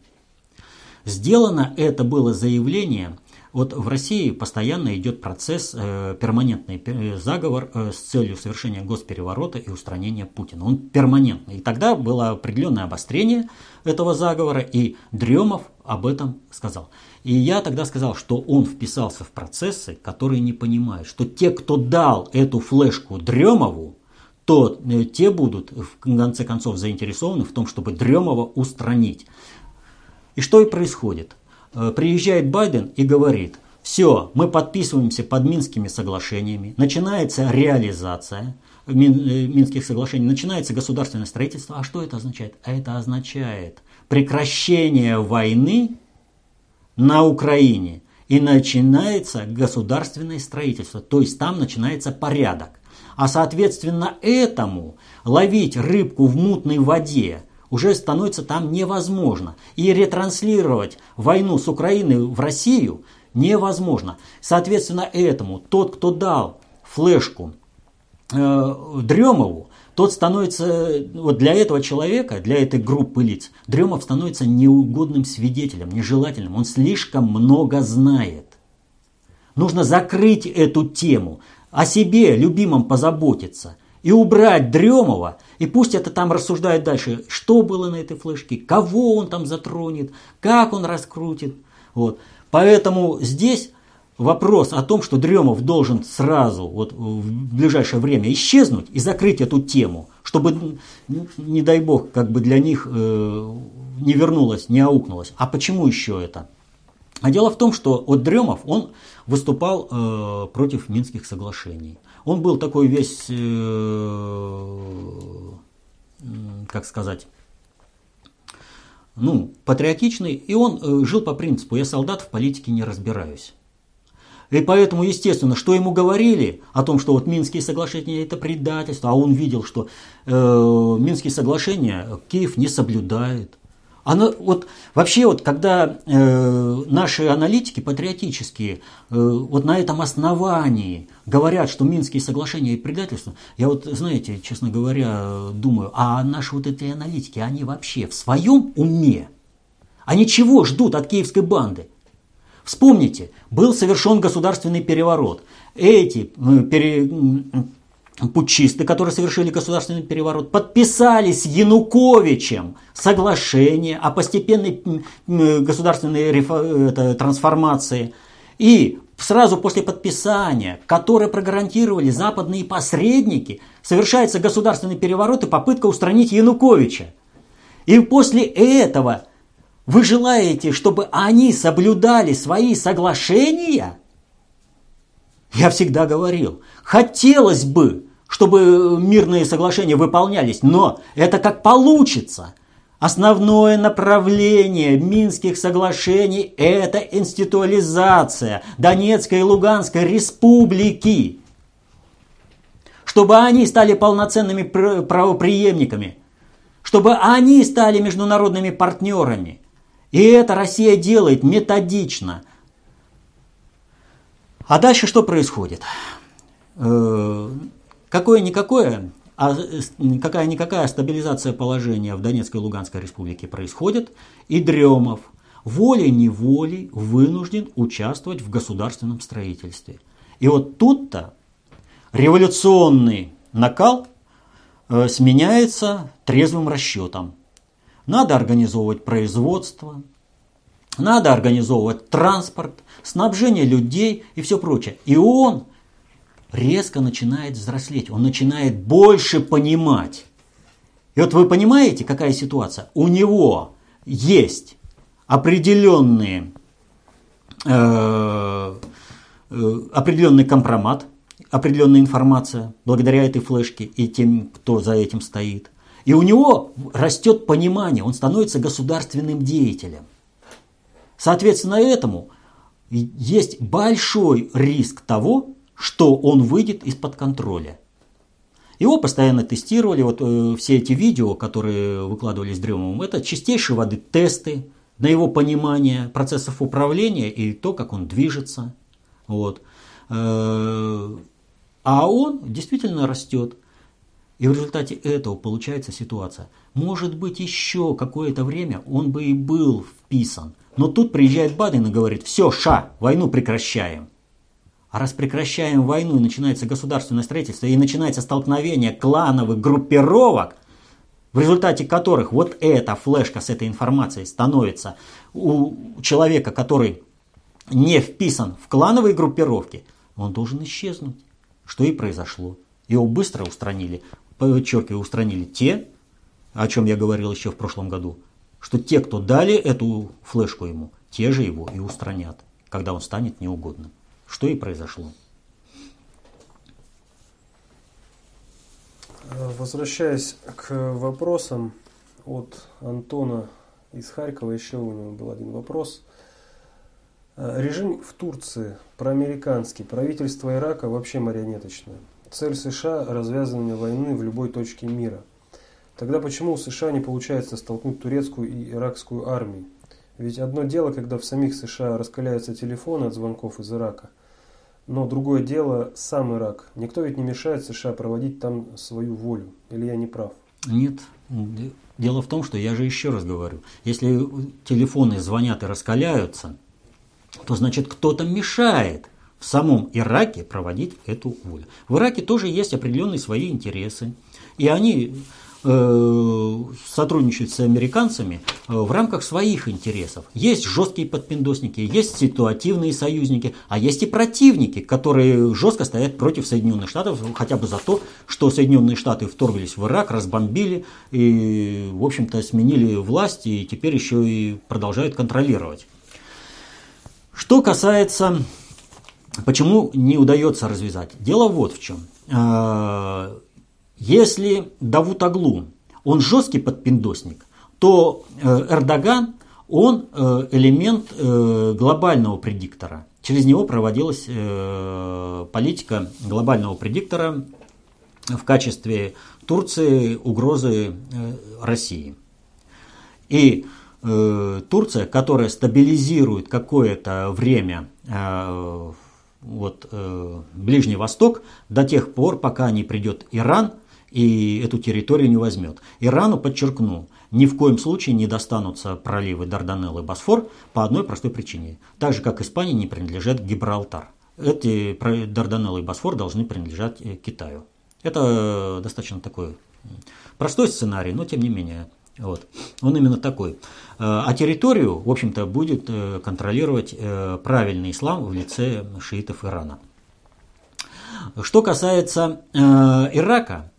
Сделано это было заявление вот в России постоянно идет процесс, э, перманентный э, заговор э, с целью совершения госпереворота и устранения Путина. Он перманентный. И тогда было определенное обострение этого заговора, и Дремов об этом сказал. И я тогда сказал, что он вписался в процессы, которые не понимают, что те, кто дал эту флешку Дремову, то те будут в конце концов заинтересованы в том, чтобы Дремова устранить. И что и происходит. Э, приезжает Байден и говорит, все, мы подписываемся под Минскими соглашениями, начинается реализация э, Минских соглашений, начинается государственное строительство. А что это означает? А это означает прекращение войны на Украине и начинается государственное строительство, то есть там начинается порядок. А соответственно этому ловить рыбку в мутной воде уже становится там невозможно. И ретранслировать войну с Украины в Россию невозможно. Соответственно, этому тот, кто дал флешку э, Дремову, тот становится, вот для этого человека, для этой группы лиц, Дремов становится неугодным свидетелем, нежелательным. Он слишком много знает. Нужно закрыть эту тему, о себе, любимом позаботиться и убрать Дремова, и пусть это там рассуждает дальше, что было на этой флешке, кого он там затронет, как он раскрутит. Вот. Поэтому здесь вопрос о том, что Дремов должен сразу, вот в ближайшее время исчезнуть и закрыть эту тему, чтобы, не дай бог, как бы для них э, не вернулось, не аукнулось. А почему еще это? А дело в том, что вот Дремов, он выступал э, против Минских соглашений. Он был такой весь, э, как сказать, ну, патриотичный, и он э, жил по принципу «я солдат, в политике не разбираюсь». И поэтому, естественно, что ему говорили о том, что вот Минские соглашения это предательство, а он видел, что э, Минские соглашения Киев не соблюдает. Оно, вот, вообще, вот, когда э, наши аналитики патриотические э, вот на этом основании говорят, что Минские соглашения и предательство, я вот, знаете, честно говоря, думаю, а наши вот эти аналитики, они вообще в своем уме? Они чего ждут от киевской банды? Вспомните, был совершен государственный переворот. Эти э, пере, путчисты, которые совершили государственный переворот, подписали с Януковичем соглашение о постепенной государственной трансформации. И сразу после подписания, которые прогарантировали западные посредники, совершается государственный переворот и попытка устранить Януковича. И после этого вы желаете, чтобы они соблюдали свои соглашения – я всегда говорил, хотелось бы, чтобы мирные соглашения выполнялись, но это как получится. Основное направление Минских соглашений – это институализация Донецкой и Луганской республики. Чтобы они стали полноценными правоприемниками, чтобы они стали международными партнерами. И это Россия делает методично – а дальше что происходит? Э, какое-никакое, а какая-никакая стабилизация положения в Донецкой и Луганской республике происходит, и Дремов волей-неволей вынужден участвовать в государственном строительстве. И вот тут-то революционный накал э, сменяется трезвым расчетом. Надо организовывать производство, надо организовывать транспорт, снабжение людей и все прочее. И он резко начинает взрослеть, он начинает больше понимать. И вот вы понимаете, какая ситуация? У него есть определенные, э, э, определенный компромат, определенная информация благодаря этой флешке и тем, кто за этим стоит. И у него растет понимание, он становится государственным деятелем. Соответственно, этому есть большой риск того, что он выйдет из-под контроля. Его постоянно тестировали, вот э, все эти видео, которые выкладывались Дремовым, это чистейшей воды тесты на его понимание процессов управления и то, как он движется. Вот. Э, А он действительно растет. И в результате этого получается ситуация. Может быть, еще какое-то время он бы и был вписан. Но тут приезжает Баден и говорит, все, ша, войну прекращаем. А раз прекращаем войну и начинается государственное строительство, и начинается столкновение клановых группировок, в результате которых вот эта флешка с этой информацией становится у человека, который не вписан в клановые группировки, он должен исчезнуть. Что и произошло. Его быстро устранили, подчеркиваю, устранили те, о чем я говорил еще в прошлом году, что те, кто дали эту флешку ему, те же его и устранят, когда он станет неугодным что и произошло. Возвращаясь к вопросам от Антона из Харькова, еще у него был один вопрос. Режим в Турции проамериканский, правительство Ирака вообще марионеточное. Цель США – развязывание войны в любой точке мира. Тогда почему у США не получается столкнуть турецкую и иракскую армии? Ведь одно дело, когда в самих США раскаляются телефоны от звонков из Ирака – но другое дело сам Ирак. Никто ведь не мешает США проводить там свою волю. Или я не прав? Нет. Дело в том, что я же еще раз говорю, если телефоны звонят и раскаляются, то значит кто-то мешает в самом Ираке проводить эту волю. В Ираке тоже есть определенные свои интересы. И они сотрудничать с американцами э, в рамках своих интересов. Есть жесткие подпиндосники, есть ситуативные союзники, а есть и противники, которые жестко стоят против Соединенных Штатов, хотя бы за то, что Соединенные Штаты вторглись в Ирак, разбомбили и, в общем-то, сменили власть и теперь еще и продолжают контролировать. Что касается, почему не удается развязать, дело вот в чем. Если Давут Аглу, он жесткий подпиндосник, то э, Эрдоган, он э, элемент э, глобального предиктора. Через него проводилась политика глобального предиктора в качестве Турции угрозы России. И Турция, которая стабилизирует какое-то время вот, Ближний Восток до тех пор, пока не придет Иран и эту территорию не возьмет. Ирану, подчеркну, ни в коем случае не достанутся проливы Дарданелл и Босфор по одной простой причине. Так же, как Испания не принадлежит Гибралтар. Эти Дарданелл и Босфор должны принадлежать э, Китаю. Это достаточно такой простой сценарий, но тем не менее. Вот. Он именно такой. Э, а территорию, в общем-то, будет э, контролировать правильный ислам в лице шиитов Ирана. Что касается Ирака,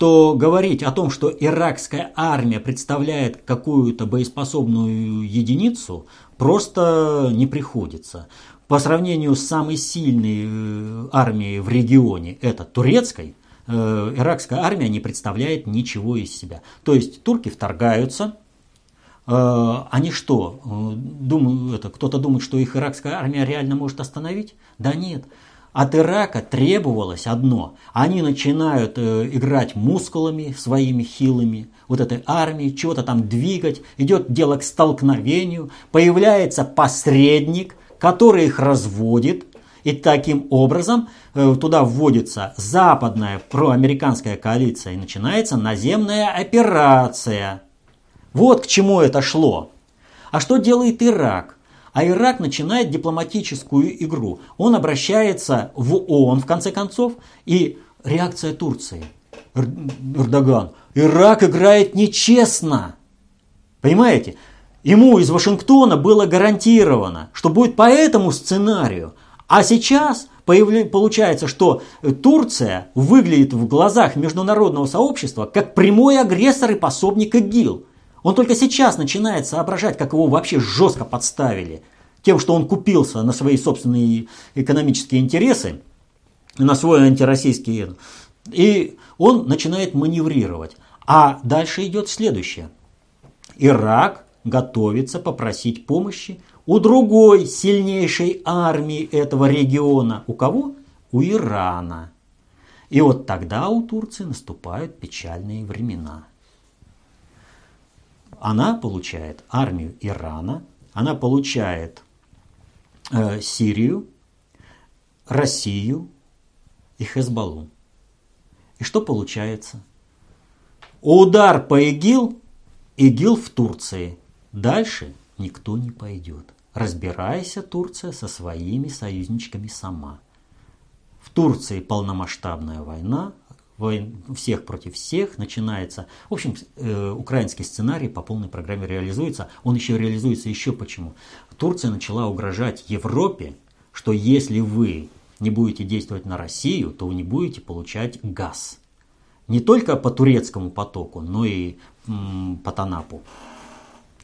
то говорить о том, что иракская армия представляет какую-то боеспособную единицу, просто не приходится. По сравнению с самой сильной э, армией в регионе, это турецкой, э, иракская армия не представляет ничего из себя. То есть турки вторгаются, э, они что, думают, это, кто-то думает, что их иракская армия реально может остановить? Да нет. От Ирака требовалось одно. Они начинают э, играть мускулами своими хилыми, вот этой армии, чего-то там двигать, идет дело к столкновению, появляется посредник, который их разводит, и таким образом э, туда вводится западная проамериканская коалиция и начинается наземная операция. Вот к чему это шло. А что делает Ирак? А Ирак начинает дипломатическую игру. Он обращается в ООН, в конце концов, и реакция Турции. Эрдоган. Ирак играет нечестно. Понимаете? Ему из Вашингтона было гарантировано, что будет по этому сценарию. А сейчас получается, что Турция выглядит в глазах международного сообщества как прямой агрессор и пособник ИГИЛ. Он только сейчас начинает соображать, как его вообще жестко подставили. Тем, что он купился на свои собственные экономические интересы, на свой антироссийский... И он начинает маневрировать. А дальше идет следующее. Ирак готовится попросить помощи у другой сильнейшей армии этого региона. У кого? У Ирана. И вот тогда у Турции наступают печальные времена она получает армию Ирана, она получает э, Сирию, Россию, и Хезбаллу. И что получается? Удар по ИГИЛ, ИГИЛ в Турции. Дальше никто не пойдет. Разбирайся, Турция, со своими союзничками сама. В Турции полномасштабная война, войн, всех против всех начинается. В общем, э, украинский сценарий по полной программе реализуется. Он еще реализуется еще почему. Турция начала угрожать Европе, что если вы не будете действовать на Россию, то вы не будете получать газ. Не только по турецкому потоку, но и м, по Танапу.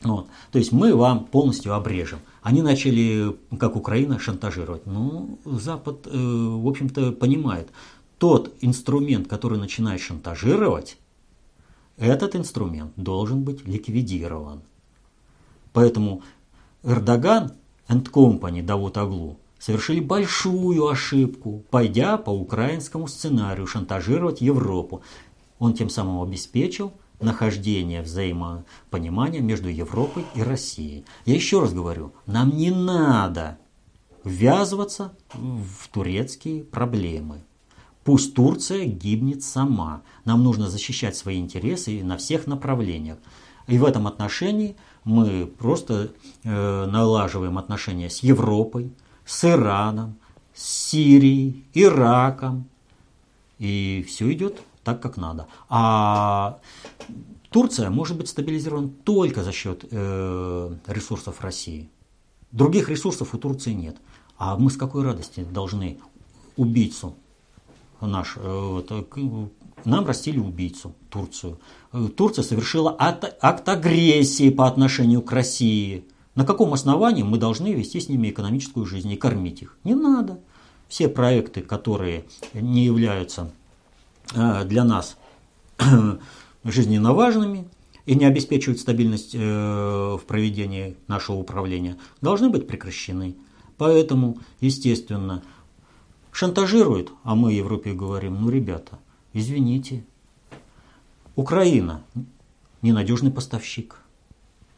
Вот. То есть мы вам полностью обрежем. Они начали, как Украина, шантажировать. Ну, Запад, э, в общем-то, понимает. Тот инструмент, который начинает шантажировать, этот инструмент должен быть ликвидирован. Поэтому Эрдоган and Company Давут Аглу совершили большую ошибку, пойдя по украинскому сценарию шантажировать Европу. Он тем самым обеспечил нахождение взаимопонимания между Европой и Россией. Я еще раз говорю, нам не надо ввязываться в турецкие проблемы. Пусть Турция гибнет сама. Нам нужно защищать свои интересы на всех направлениях. И в этом отношении мы просто э, налаживаем отношения с Европой, с Ираном, с Сирией, Ираком. И все идет так, как надо. А Турция может быть стабилизирована только за счет э, ресурсов России. Других ресурсов у Турции нет. А мы с какой радости должны убийцу наш, э, вот, э, нам растили убийцу, Турцию. Э, Турция совершила акт, акт агрессии по отношению к России. На каком основании мы должны вести с ними экономическую жизнь и кормить их? Не надо. Все проекты, которые не являются для нас жизненно важными и не обеспечивают стабильность в проведении нашего управления, должны быть прекращены. Поэтому, естественно, шантажируют, а мы Европе говорим, ну, ребята, извините, Украина ненадежный поставщик.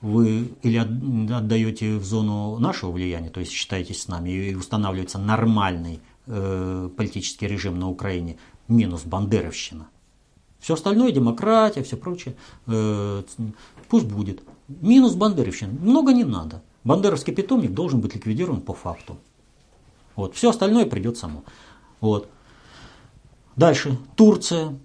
Вы или отдаете в зону нашего влияния, то есть считаетесь с нами, и устанавливается нормальный э, политический режим на Украине, минус бандеровщина. Все остальное, демократия, все прочее, э, пусть будет. Минус бандеровщина. Много не надо. Бандеровский питомник должен быть ликвидирован по факту. Вот. Все остальное придет само. Вот. Дальше. Турция.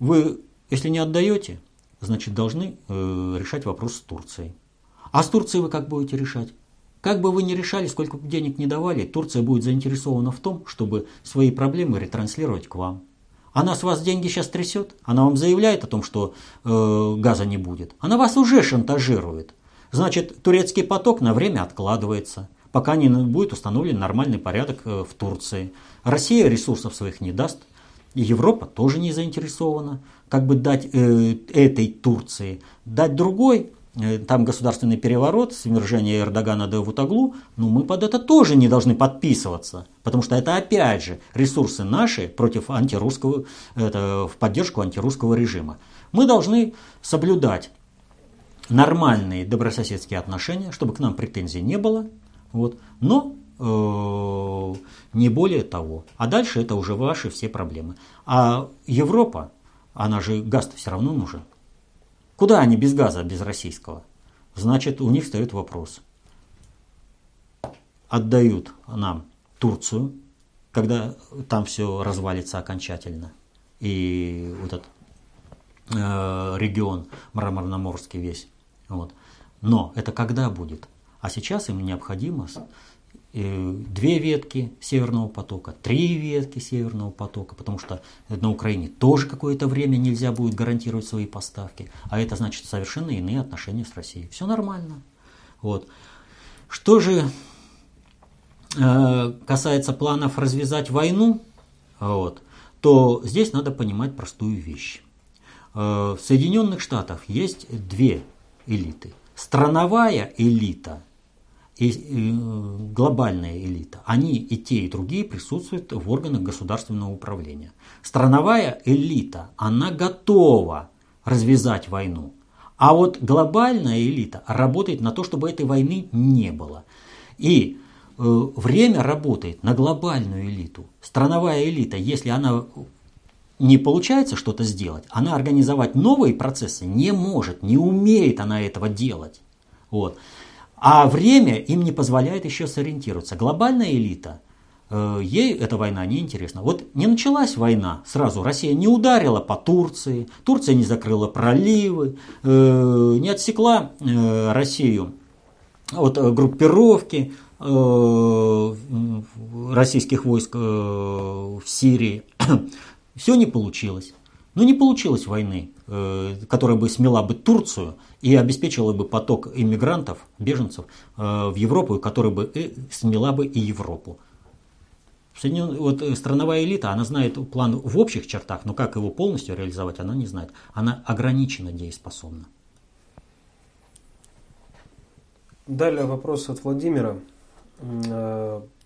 Вы, если не отдаете, значит, должны э, решать вопрос с Турцией. А с Турцией вы как будете решать? Как бы вы ни решали, сколько бы денег не давали, Турция будет заинтересована в том, чтобы свои проблемы ретранслировать к вам. Она с вас деньги сейчас трясет, она вам заявляет о том, что э, газа не будет. Она вас уже шантажирует. Значит, турецкий поток на время откладывается – пока не будет установлен нормальный порядок э, в Турции. Россия ресурсов своих не даст, и Европа тоже не заинтересована, как бы дать э, этой Турции, дать другой, э, там государственный переворот, свержение Эрдогана до Вутаглу, но мы под это тоже не должны подписываться, потому что это опять же ресурсы наши против антирусского, это в поддержку антирусского режима. Мы должны соблюдать нормальные добрососедские отношения, чтобы к нам претензий не было, вот. Но э, не более того. А дальше это уже ваши все проблемы. А Европа, она же газ все равно нужен. Куда они без газа, без российского? Значит, у них встает вопрос. Отдают нам Турцию, когда там все развалится окончательно. И вот этот э, регион Мраморноморский весь. Вот. Но это когда будет? А сейчас им необходимо э, две ветки Северного потока, три ветки Северного потока, потому что на Украине тоже какое-то время нельзя будет гарантировать свои поставки, а это значит совершенно иные отношения с Россией. Все нормально. Вот. Что же э, касается планов развязать войну, вот, то здесь надо понимать простую вещь. Э, в Соединенных Штатах есть две элиты. Страновая элита глобальная элита, они и те, и другие присутствуют в органах государственного управления. Страновая элита, она готова развязать войну. А вот глобальная элита работает на то, чтобы этой войны не было. И время работает на глобальную элиту. Страновая элита, если она не получается что-то сделать, она организовать новые процессы не может, не умеет она этого делать. Вот. А время им не позволяет еще сориентироваться. Глобальная элита, э, ей эта война не интересна. Вот не началась война, сразу Россия не ударила по Турции, Турция не закрыла проливы, э, не отсекла э, Россию от группировки российских войск в Сирии. Все не получилось. Но не получилось войны, э, которая бы смела бы Турцию и обеспечила бы поток иммигрантов, беженцев э, в Европу, которая бы э, смела бы и Европу. Вот страновая элита, она знает план в общих чертах, но как его полностью реализовать, она не знает. Она ограниченно дееспособна. Далее вопрос от Владимира.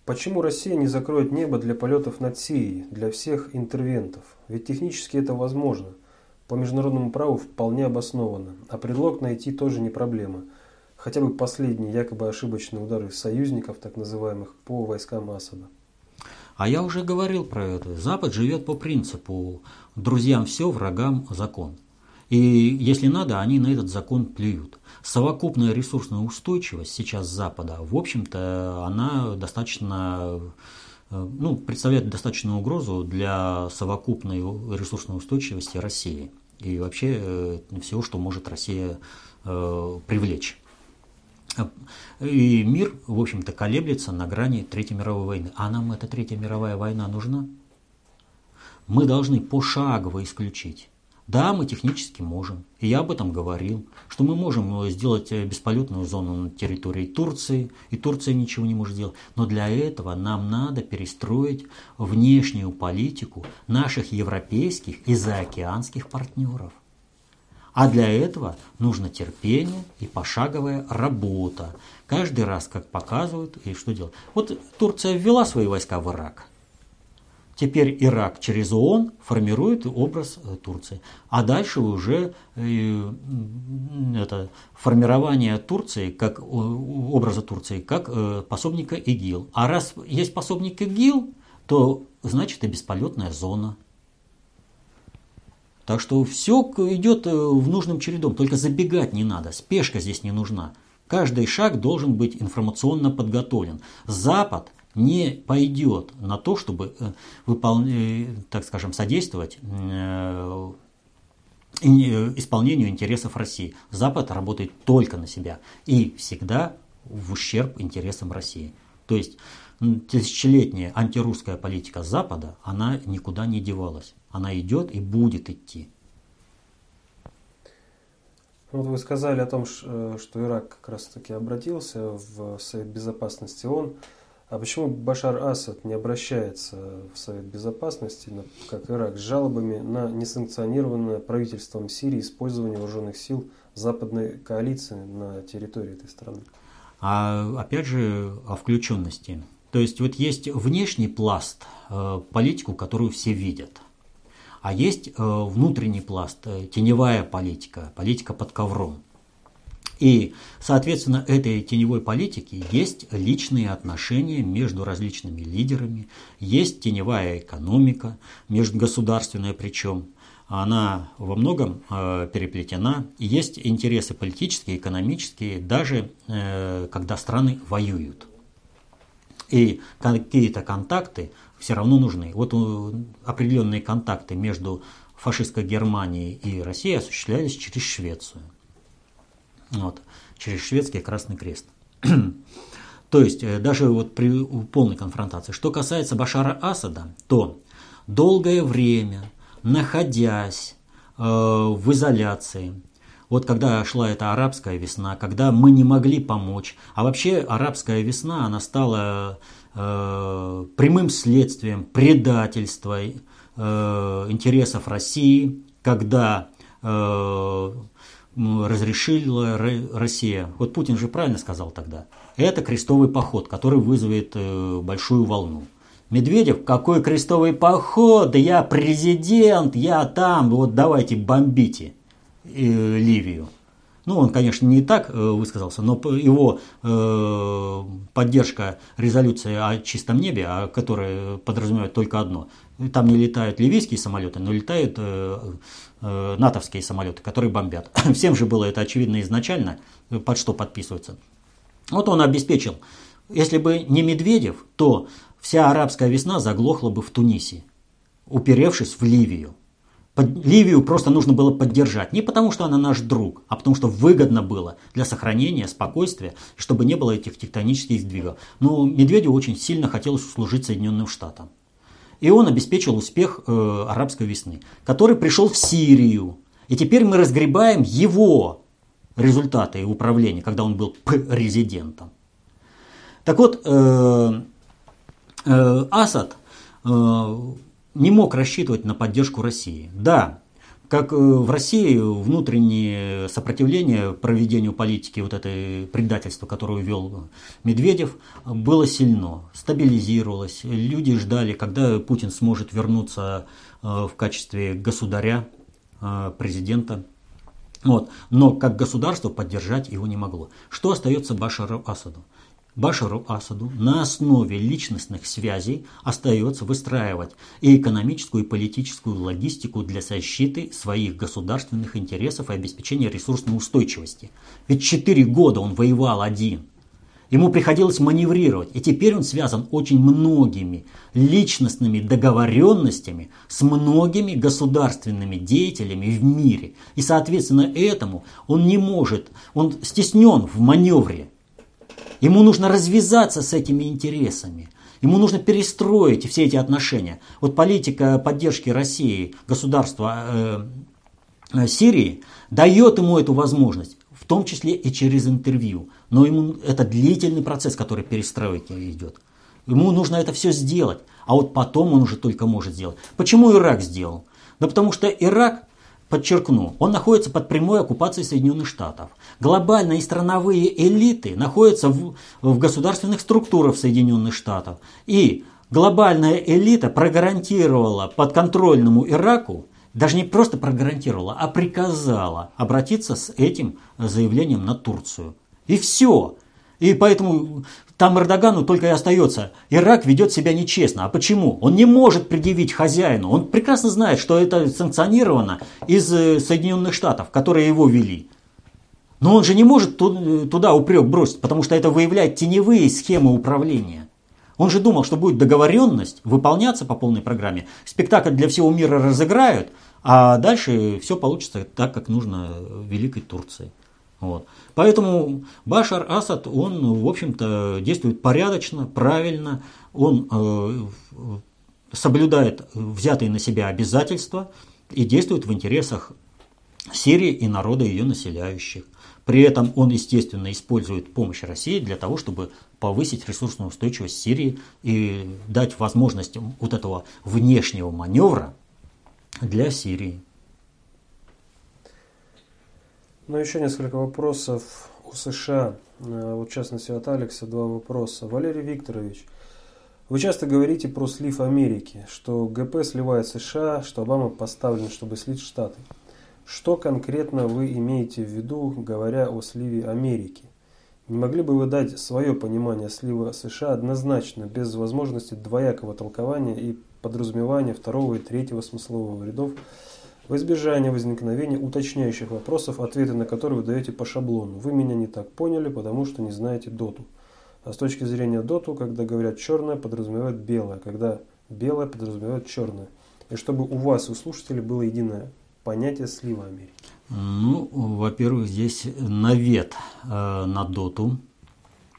Почему Россия не закроет небо для полетов над Сирией, для всех интервентов? Ведь технически это возможно. По международному праву вполне обоснованно. А предлог найти тоже не проблема. Хотя бы последние якобы ошибочные удары союзников, так называемых, по войскам Асада. А я уже говорил про это. Запад живет по принципу «друзьям все, врагам закон». И если надо, они на этот закон плюют. Совокупная ресурсная устойчивость сейчас Запада, в общем-то, она достаточно ну, представляет достаточную угрозу для совокупной ресурсной устойчивости России и вообще э, всего, что может Россия э, привлечь. И мир, в общем-то, колеблется на грани Третьей мировой войны. А нам эта Третья мировая война нужна? Мы должны пошагово исключить да, мы технически можем. И я об этом говорил, что мы можем э, сделать э, бесполетную зону на территории Турции, и Турция ничего не может сделать. Но для этого нам надо перестроить внешнюю политику наших европейских и заокеанских партнеров. А для этого нужно терпение и пошаговая работа. Каждый раз, как показывают, и что делать. Вот Турция ввела свои войска в Ирак – Теперь Ирак через ООН формирует образ э, Турции. А дальше уже э, это формирование Турции, как образа Турции, как э, пособника ИГИЛ. А раз есть пособник ИГИЛ, то значит и бесполетная зона. Так что все идет в нужном чередом, только забегать не надо, спешка здесь не нужна. Каждый шаг должен быть информационно подготовлен. Запад не пойдет на то, чтобы э, выполнять, э, так скажем, содействовать э, исполнению интересов России. Запад работает только на себя и всегда в ущерб интересам России. То есть тысячелетняя антирусская политика Запада, она никуда не девалась. Она идет и будет идти. Ну, вот вы сказали о том, что Ирак как раз таки обратился в Совет Безопасности ООН. А почему Башар Асад не обращается в Совет Безопасности, как Ирак, с жалобами на несанкционированное правительством Сирии использование вооруженных сил западной коалиции на территории этой страны? А опять же о включенности. То есть вот есть внешний пласт, э, политику, которую все видят. А есть э, внутренний пласт, э, теневая политика, политика под ковром. И, соответственно, этой теневой политики есть личные отношения между различными лидерами, есть теневая экономика, межгосударственная причем, она во многом э, переплетена. Есть интересы политические, экономические, даже э, когда страны воюют. И какие-то контакты все равно нужны. Вот э, определенные контакты между фашистской Германией и Россией осуществлялись через Швецию вот, через шведский Красный Крест. То есть э, даже вот при полной конфронтации. Что касается Башара Асада, то долгое время, находясь э, в изоляции, вот когда шла эта арабская весна, когда мы не могли помочь, а вообще арабская весна, она стала э, прямым следствием предательства э, интересов России, когда э, разрешила Россия. Вот Путин же правильно сказал тогда. Это крестовый поход, который вызовет э, большую волну. Медведев, какой крестовый поход? Я президент, я там, вот давайте бомбите э, Ливию. Ну, он, конечно, не так э, высказался, но его э, поддержка резолюции о чистом небе, а которая подразумевает только одно. Там не летают ливийские самолеты, но летают э, натовские самолеты, которые бомбят. Всем же было это очевидно изначально, под что подписываться. Вот он обеспечил. Если бы не Медведев, то вся арабская весна заглохла бы в Тунисе, уперевшись в Ливию. Ливию просто нужно было поддержать. Не потому, что она наш друг, а потому, что выгодно было для сохранения спокойствия, чтобы не было этих тектонических сдвигов. Но Медведеву очень сильно хотелось служить Соединенным Штатам. И он обеспечил успех э, арабской весны, который пришел в Сирию. И теперь мы разгребаем его результаты управления, когда он был президентом. Так вот, э, э, Асад э, не мог рассчитывать на поддержку России. Да, как э, в России внутреннее сопротивление проведению политики, вот это предательство, которое вел Медведев, было сильно, стабилизировалось. Люди ждали, когда Путин сможет вернуться э, в качестве государя, э, президента. Вот. Но как государство поддержать его не могло. Что остается Башару Асаду? Башару Асаду на основе личностных связей остается выстраивать и экономическую, и политическую логистику для защиты своих государственных интересов и обеспечения ресурсной устойчивости. Ведь четыре года он воевал один. Ему приходилось маневрировать, и теперь он связан очень многими личностными договоренностями с многими государственными деятелями в мире. И, соответственно, этому он не может, он стеснен в маневре. Ему нужно развязаться с этими интересами. Ему нужно перестроить все эти отношения. Вот политика поддержки России, государства э, э, Сирии дает ему эту возможность, в том числе и через интервью. Но ему это длительный процесс, который перестроить идет. Ему нужно это все сделать, а вот потом он уже только может сделать. Почему Ирак сделал? Да потому что Ирак Подчеркну, он находится под прямой оккупацией Соединенных Штатов. Глобальные и страновые элиты находятся в, в государственных структурах Соединенных Штатов. И глобальная элита прогарантировала подконтрольному Ираку, даже не просто прогарантировала, а приказала обратиться с этим заявлением на Турцию. И все. И поэтому там Эрдогану только и остается. Ирак ведет себя нечестно. А почему? Он не может предъявить хозяину. Он прекрасно знает, что это санкционировано из э, Соединенных Штатов, которые его вели. Но он же не может туда упрек бросить, потому что это выявляет теневые схемы управления. Он же думал, что будет договоренность выполняться по полной программе. Спектакль для всего мира разыграют, а дальше все получится так, как нужно Великой Турции. Вот. Поэтому Башар Асад, он, в общем-то, действует порядочно, правильно, он э, соблюдает взятые на себя обязательства и действует в интересах Сирии и народа ее населяющих. При этом он, естественно, использует помощь России для того, чтобы повысить ресурсную устойчивость Сирии и дать возможность вот этого внешнего маневра для Сирии. Ну, еще несколько вопросов у США. Э, вот, в частности, от Алекса два вопроса. Валерий Викторович, вы часто говорите про слив Америки, что ГП сливает США, что Обама поставлен, чтобы слить Штаты. Что конкретно вы имеете в виду, говоря о сливе Америки? Не могли бы вы дать свое понимание слива США однозначно, без возможности двоякого толкования и подразумевания второго и третьего смыслового рядов в избежание возникновения уточняющих вопросов, ответы на которые вы даете по шаблону. Вы меня не так поняли, потому что не знаете доту. А с точки зрения доту, когда говорят черное, подразумевают белое, когда белое подразумевают черное. И чтобы у вас, у слушателей, было единое понятие слива Америки. Ну, во-первых, здесь навет э, на доту.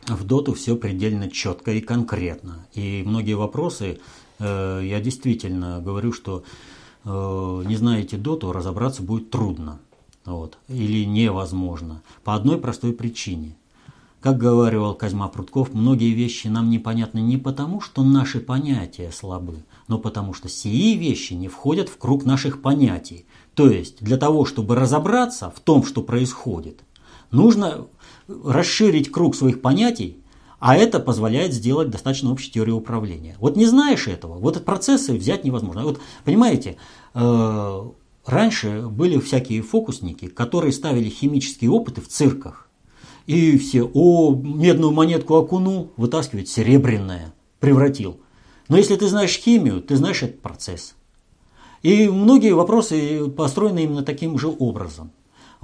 В доту все предельно четко и конкретно. И многие вопросы э, я действительно говорю, что не знаете доту, разобраться будет трудно. Вот, или невозможно. По одной простой причине. Как говорил Козьма Прутков, многие вещи нам непонятны не потому, что наши понятия слабы, но потому что сии вещи не входят в круг наших понятий. То есть, для того, чтобы разобраться в том, что происходит, нужно расширить круг своих понятий а это позволяет сделать достаточно общую теорию управления. Вот не знаешь этого, вот процессы взять невозможно. Вот понимаете, э, раньше были всякие фокусники, которые ставили химические опыты в цирках. И все, о, медную монетку окунул, вытаскивает серебряная, превратил. Но если ты знаешь химию, ты знаешь этот процесс. И многие вопросы построены именно таким же образом.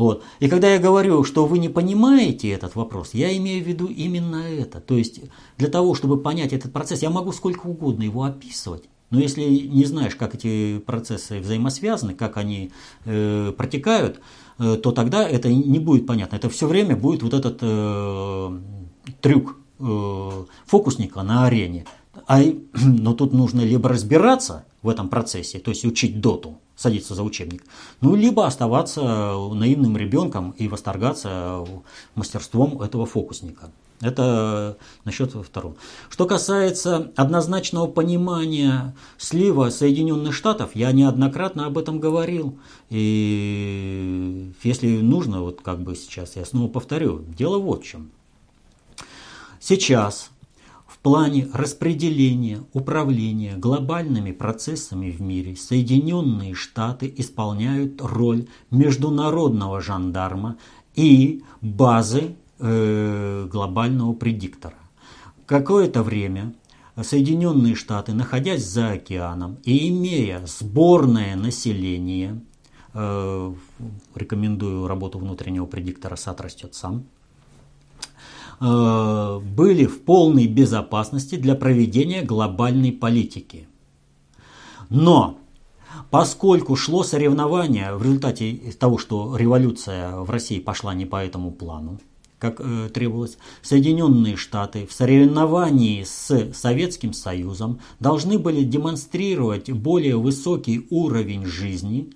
Вот. И когда я говорю, что вы не понимаете этот вопрос, я имею в виду именно это. То есть для того, чтобы понять этот процесс, я могу сколько угодно его описывать. Но если не знаешь, как эти процессы взаимосвязаны, как они э, протекают, э, то тогда это не будет понятно. Это все время будет вот этот э, трюк э, фокусника на арене. А, но тут нужно либо разбираться в этом процессе, то есть учить доту, садиться за учебник, ну, либо оставаться наивным ребенком и восторгаться мастерством этого фокусника. Это насчет второго. Что касается однозначного понимания слива Соединенных Штатов, я неоднократно об этом говорил. И если нужно, вот как бы сейчас я снова повторю, дело вот в чем. Сейчас плане распределения, управления глобальными процессами в мире Соединенные Штаты исполняют роль международного жандарма и базы Э, глобального предиктора. Какое-то время Соединенные Штаты, находясь за океаном и имея сборное население, э, рекомендую работу внутреннего предиктора «Сад растет сам», э, были в полной безопасности для проведения глобальной политики. Но Поскольку шло соревнование в результате того, что революция в России пошла не по этому плану, как э, требовалось, Соединенные Штаты в соревновании с Советским Союзом должны были демонстрировать более высокий уровень жизни.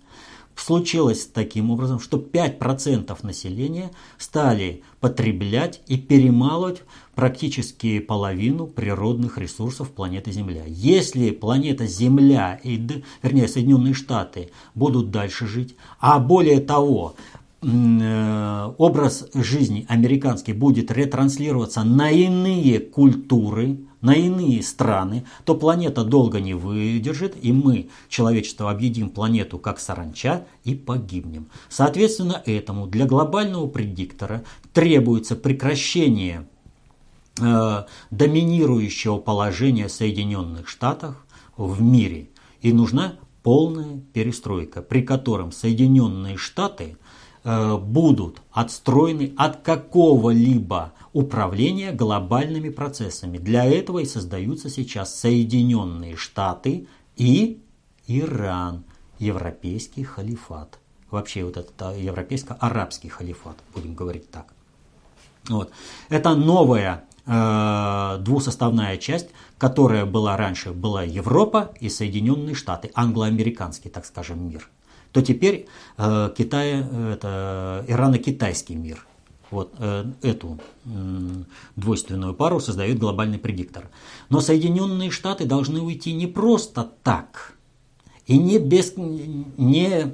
Случилось таким образом, что 5% населения стали потреблять и перемалывать практически половину природных ресурсов планеты Земля. Если планета Земля и, вернее, Соединенные Штаты будут дальше жить, а более того, Э, образ жизни американский будет ретранслироваться на иные культуры, на иные страны, то планета долго не выдержит, и мы, человечество, объедим планету как саранча и погибнем. Соответственно, этому для глобального предиктора требуется прекращение э, доминирующего положения Соединенных Штатов в мире. И нужна полная перестройка, при котором Соединенные Штаты – будут отстроены от какого-либо управления глобальными процессами. Для этого и создаются сейчас Соединенные Штаты и Иран, европейский халифат. Вообще вот этот а, европейско-арабский халифат, будем говорить так. Вот. Это новая э, двусоставная часть, которая была раньше, была Европа и Соединенные Штаты, англо-американский, так скажем, мир то теперь э, Китай, это Ирано-Китайский мир. Вот э, эту э, двойственную пару создает глобальный предиктор. Но Соединенные Штаты должны уйти не просто так и не без не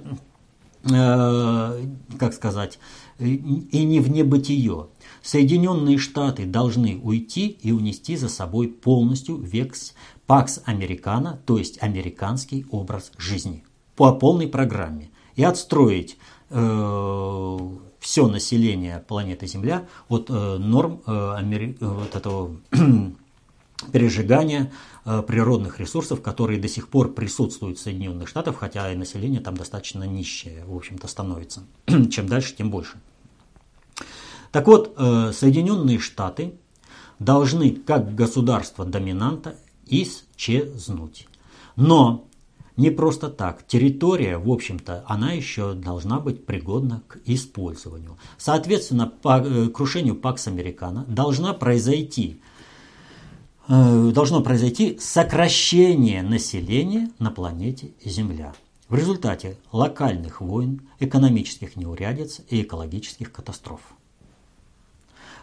э, как сказать и не в небытие. Соединенные Штаты должны уйти и унести за собой полностью векс Пакс Американо, то есть американский образ жизни по полной программе и отстроить э, все население планеты Земля от э, норм э, Амери... Э, вот этого пережигания э, природных ресурсов, которые до сих пор присутствуют в Соединенных Штатах, хотя и население там достаточно нищее, в общем-то, становится. Чем дальше, тем больше. Так вот, э, Соединенные Штаты должны как государство-доминанта исчезнуть. Но не просто так. Территория, в общем-то, она еще должна быть пригодна к использованию. Соответственно, по э, крушению Пакс Американо должна произойти э, должно произойти сокращение населения на планете Земля. В результате локальных войн, экономических неурядиц и экологических катастроф.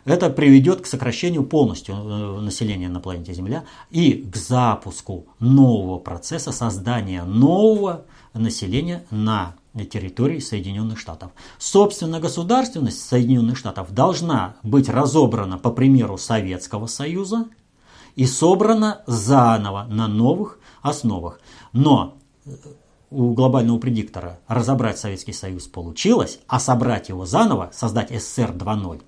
Это приведет к сокращению полностью э, населения на планете Земля и к запуску нового процесса создания нового населения на территории Соединенных Штатов. Собственно, государственность Соединенных Штатов должна быть разобрана по примеру Советского Союза и собрана заново на новых основах. Но у глобального предиктора разобрать Советский Союз получилось, а собрать его заново, создать СССР 2.0,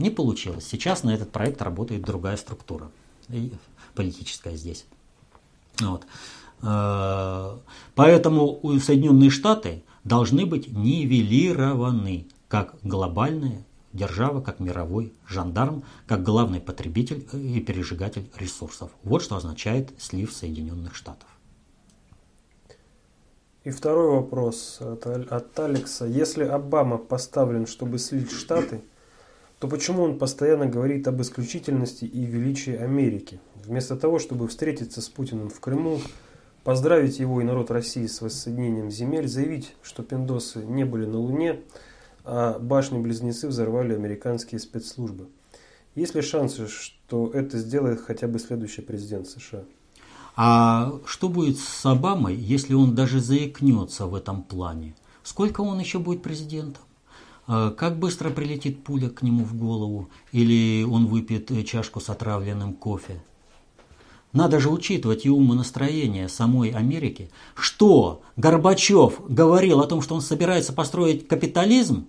не получилось. Сейчас на этот проект работает другая структура политическая здесь. Вот. Э, поэтому Соединенные Штаты должны быть нивелированы как глобальная держава, как мировой жандарм, как главный потребитель и пережигатель ресурсов. Вот что означает слив Соединенных Штатов. И второй вопрос от, от Алекса. Если Обама поставлен, чтобы слить Штаты, то почему он постоянно говорит об исключительности и величии Америки? Вместо того, чтобы встретиться с Путиным в Крыму, поздравить его и народ России с воссоединением земель, заявить, что пиндосы не были на Луне, а башни-близнецы взорвали американские спецслужбы. Есть ли шансы, что это сделает хотя бы следующий президент США? А что будет с Обамой, если он даже заикнется в этом плане? Сколько он еще будет президентом? А как быстро прилетит пуля к нему в голову? Или он выпьет чашку с отравленным кофе? Надо же учитывать и ум и настроение самой Америки. Что, Горбачев говорил о том, что он собирается построить капитализм?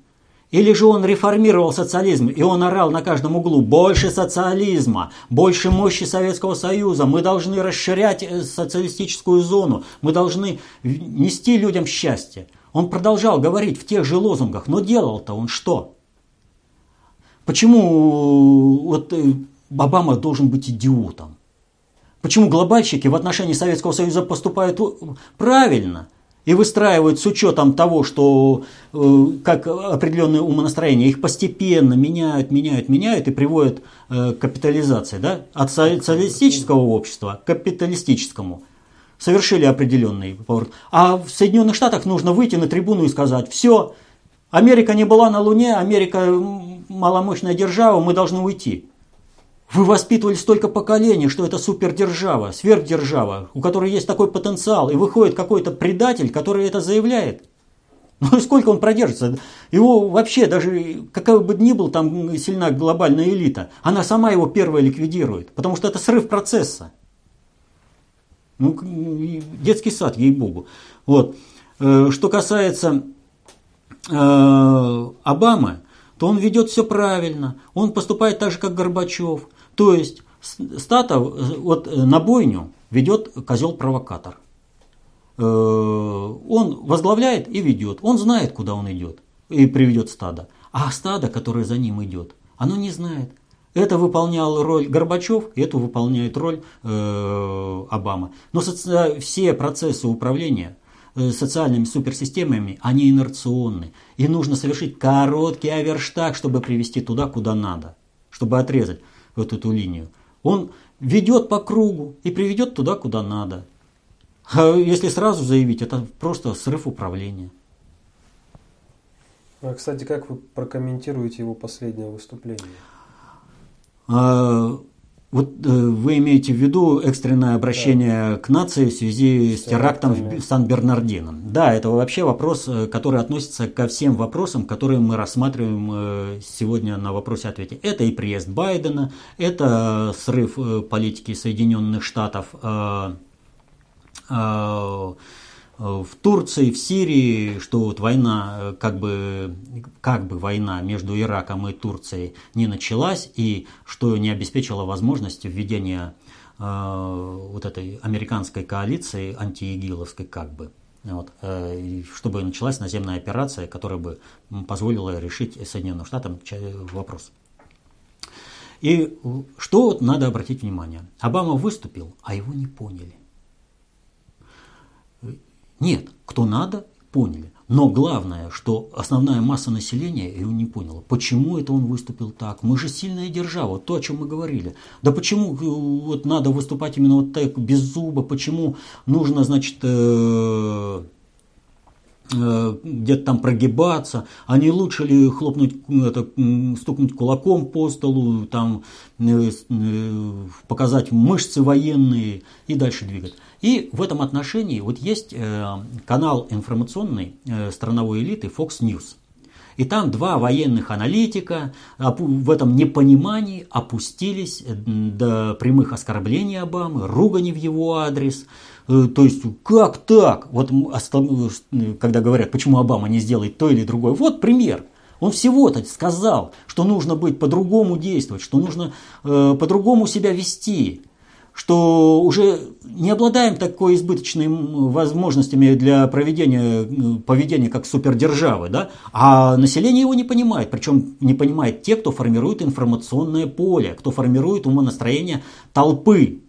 Или же он реформировал социализм, и он орал на каждом углу «больше социализма», «больше мощи Советского Союза», «мы должны расширять э, социалистическую зону», «мы должны нести людям счастье». Он продолжал говорить в тех же лозунгах, но делал-то он что? Почему э, вот э, Обама должен быть идиотом? Почему глобальщики в отношении Советского Союза поступают правильно и выстраивают с учетом того, что э, как определенные умонастроения, их постепенно меняют, меняют, меняют и приводят э, к капитализации, да? от социалистического общества к капиталистическому. Совершили определенный поворот. А в Соединенных Штатах нужно выйти на трибуну и сказать, все, Америка не была на Луне, Америка маломощная держава, мы должны уйти. Вы воспитывали столько поколений, что это супердержава, сверхдержава, у которой есть такой потенциал, и выходит какой-то предатель, который это заявляет. Ну и сколько он продержится? Его вообще, даже какая бы ни был там сильна глобальная элита, она сама его первая ликвидирует, потому что это срыв процесса. Ну, детский сад, ей-богу. Вот. Э, что касается э, Обамы, то он ведет все правильно. Он поступает так же, как Горбачев. То есть Статов вот на бойню ведет козел-провокатор. Э, он возглавляет и ведет. Он знает, куда он идет и приведет стадо. А стадо, которое за ним идет, оно не знает. Это выполнял роль Горбачев, это выполняет роль э, Обама. Но соци... все процессы управления э, социальными суперсистемами, они инерционны. И нужно совершить короткий аверштаг, чтобы привести туда, куда надо, чтобы отрезать вот эту линию. Он ведет по кругу и приведет туда, куда надо. А если сразу заявить, это просто срыв управления. А, кстати, как вы прокомментируете его последнее выступление? А, вот э, вы имеете в виду экстренное обращение да. к нации в связи с, с терактом в Сан-Бернардино. Да, это вообще вопрос, э, который относится ко всем вопросам, которые мы рассматриваем э, сегодня на вопросе-ответе. Это и приезд Байдена, это срыв политики Соединенных Штатов в Турции, в Сирии, что вот война, как бы, как бы война между Ираком и Турцией не началась, и что не обеспечило возможность введения э, вот этой американской коалиции антиигиловской как бы. Вот, э, чтобы началась наземная операция, которая бы позволила решить Соединенным Штатам вопрос. И что надо обратить внимание? Обама выступил, а его не поняли. Нет, кто надо, поняли. Но главное, что основная масса населения его не поняла. Почему это он выступил так? Мы же сильная держава, то, о чем мы говорили. Да почему э, вот надо выступать именно вот так, без зуба? Почему нужно, значит, э, э, где-то там прогибаться, а не лучше ли хлопнуть, это, стукнуть кулаком по столу, там, показать мышцы военные и дальше двигать. И в этом отношении вот есть э, канал информационный э, страновой элиты Fox News. И там два военных аналитика в этом непонимании опустились до прямых оскорблений Обамы, ругани в его адрес. Э, то есть, как так? Вот когда говорят, почему Обама не сделает то или другое. Вот пример. Он всего-то сказал, что нужно быть по-другому действовать, что нужно э, по-другому себя вести что уже не обладаем такой избыточными возможностями для проведения поведения как супердержавы, да? а население его не понимает, причем не понимает те, кто формирует информационное поле, кто формирует умонастроение толпы.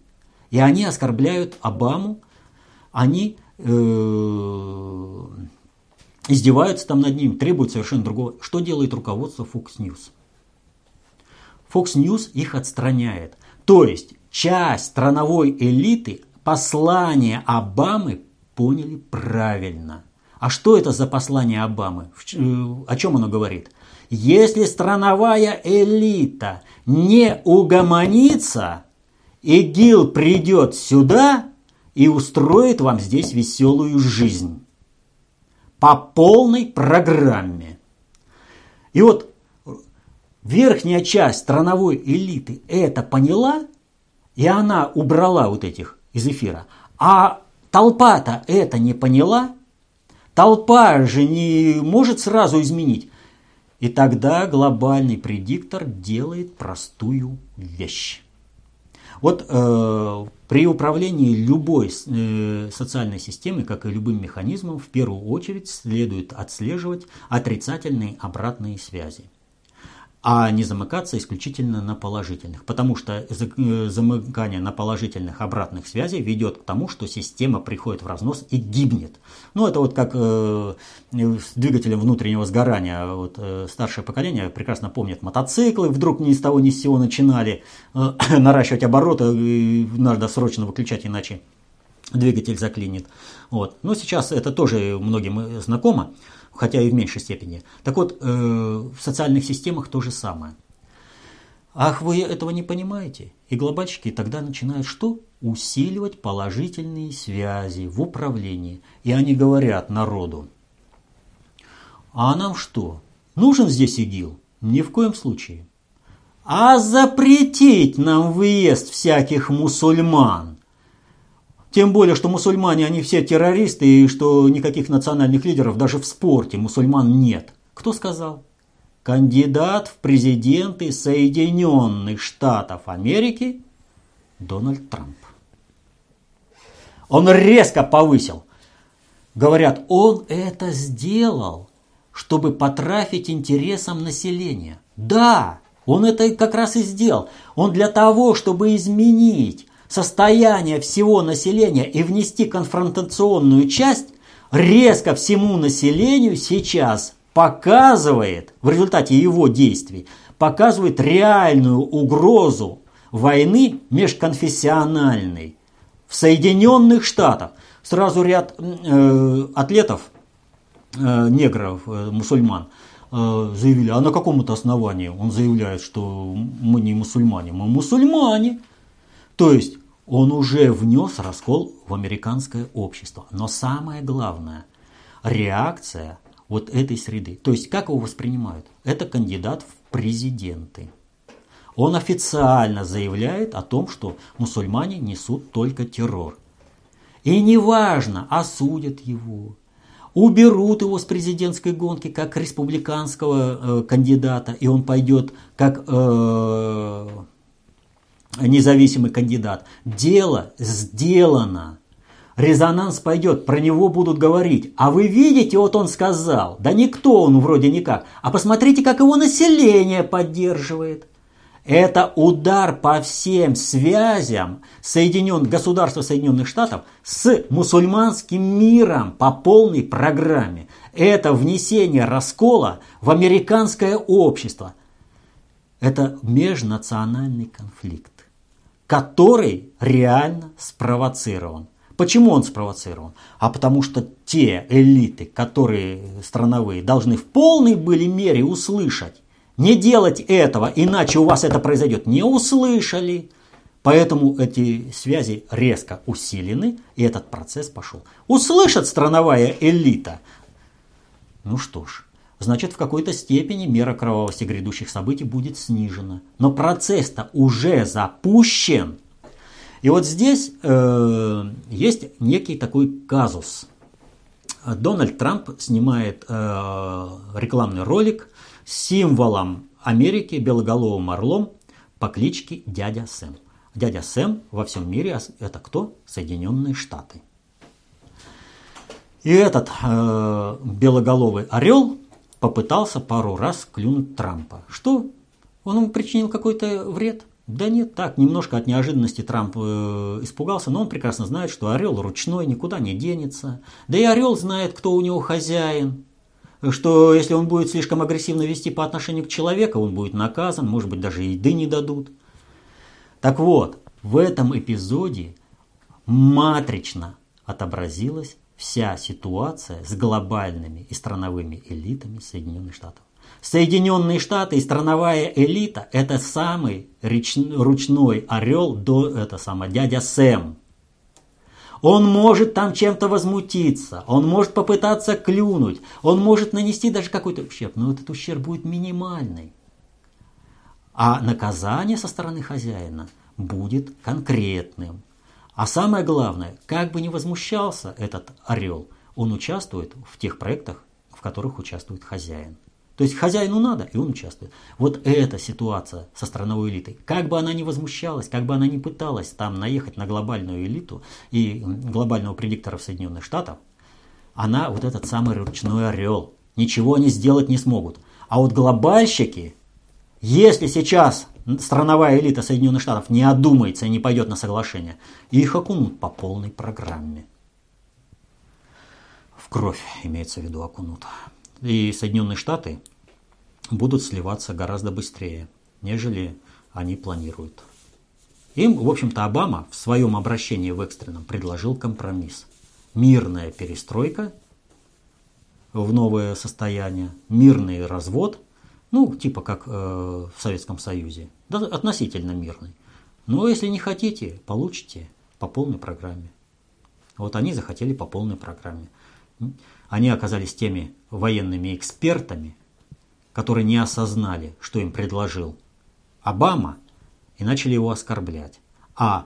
И они оскорбляют Обаму, они э, издеваются там над ним, требуют совершенно другого. Что делает руководство Fox News? Fox News их отстраняет. То есть часть страновой элиты послание Обамы поняли правильно. А что это за послание Обамы? Э, о чем оно говорит? Если страновая элита не угомонится, ИГИЛ придет сюда и устроит вам здесь веселую жизнь. По полной программе. И вот верхняя часть страновой элиты это поняла и она убрала вот этих из эфира. А толпа-то это не поняла. Толпа же не может сразу изменить. И тогда глобальный предиктор делает простую вещь. Вот э, при управлении любой э, социальной системой, как и любым механизмом, в первую очередь следует отслеживать отрицательные обратные связи а не замыкаться исключительно на положительных. Потому что э, замыкание на положительных обратных связей ведет к тому, что система приходит в разнос и гибнет. Ну, это вот как э, с двигателем внутреннего сгорания. Вот, э, старшее поколение прекрасно помнит мотоциклы, вдруг ни с того ни с сего начинали э, наращивать обороты, и надо срочно выключать, иначе двигатель заклинит. Вот. Но сейчас это тоже многим э, знакомо хотя и в меньшей степени. Так вот, э, в социальных системах то же самое. Ах, вы этого не понимаете? И глобальщики тогда начинают что? Усиливать положительные связи в управлении. И они говорят народу, а нам что? Нужен здесь ИГИЛ? Ни в коем случае. А запретить нам выезд всяких мусульман? Тем более, что мусульмане, они все террористы, и что никаких национальных лидеров даже в спорте мусульман нет. Кто сказал? Кандидат в президенты Соединенных Штатов Америки Дональд Трамп. Он резко повысил. Говорят, он это сделал, чтобы потрафить интересам населения. Да, он это как раз и сделал. Он для того, чтобы изменить состояние всего населения и внести конфронтационную часть, резко всему населению сейчас показывает, в результате его действий, показывает реальную угрозу войны межконфессиональной в Соединенных Штатах. Сразу ряд э, атлетов, э, негров, э, мусульман, э, заявили, а на каком-то основании он заявляет, что мы не мусульмане, мы мусульмане. То есть он уже внес раскол в американское общество. Но самое главное, реакция вот этой среды. То есть, как его воспринимают? Это кандидат в президенты. Он официально заявляет о том, что мусульмане несут только террор. И неважно, осудят его, уберут его с президентской гонки как республиканского э, кандидата, и он пойдет как э, независимый кандидат. Дело сделано. Резонанс пойдет, про него будут говорить. А вы видите, вот он сказал, да никто он вроде никак, а посмотрите, как его население поддерживает. Это удар по всем связям Соединен... государства Соединенных Штатов с мусульманским миром по полной программе. Это внесение раскола в американское общество. Это межнациональный конфликт который реально спровоцирован. Почему он спровоцирован? А потому что те элиты, которые страновые, должны в полной были мере услышать. Не делать этого, иначе у вас это произойдет. Не услышали. Поэтому эти связи резко усилены, и этот процесс пошел. Услышат страновая элита. Ну что ж, значит в какой-то степени мера кровавости грядущих событий будет снижена. Но процесс-то уже запущен. И вот здесь э, есть некий такой казус. Дональд Трамп снимает э, рекламный ролик с символом Америки белоголовым орлом по кличке Дядя Сэм. Дядя Сэм во всем мире это кто? Соединенные Штаты. И этот э, белоголовый орел попытался пару раз клюнуть Трампа. Что? Он ему причинил какой-то вред? Да нет, так, немножко от неожиданности Трамп э, испугался, но он прекрасно знает, что орел ручной, никуда не денется. Да и орел знает, кто у него хозяин. Что если он будет слишком агрессивно вести по отношению к человеку, он будет наказан, может быть, даже еды не дадут. Так вот, в этом эпизоде матрично отобразилась вся ситуация с глобальными и страновыми элитами Соединенных Штатов. Соединенные Штаты и страновая элита – это самый ручной орел до это самое, дядя Сэм. Он может там чем-то возмутиться, он может попытаться клюнуть, он может нанести даже какой-то ущерб, но этот ущерб будет минимальный. А наказание со стороны хозяина будет конкретным. А самое главное, как бы ни возмущался этот орел, он участвует в тех проектах, в которых участвует хозяин. То есть хозяину надо, и он участвует. Вот эта ситуация со страновой элитой, как бы она ни возмущалась, как бы она ни пыталась там наехать на глобальную элиту и глобального предиктора Соединенных Штатов, она вот этот самый ручной орел. Ничего они сделать не смогут. А вот глобальщики, если сейчас страновая элита Соединенных Штатов не одумается и не пойдет на соглашение, их окунут по полной программе. В кровь имеется в виду окунут и Соединенные Штаты будут сливаться гораздо быстрее, нежели они планируют. Им, в общем-то, Обама в своем обращении в экстренном предложил компромисс. Мирная перестройка в новое состояние, мирный развод, ну, типа как э, в Советском Союзе, да, относительно мирный. Но если не хотите, получите по полной программе. Вот они захотели по полной программе. Они оказались теми военными экспертами, которые не осознали, что им предложил Обама, и начали его оскорблять. А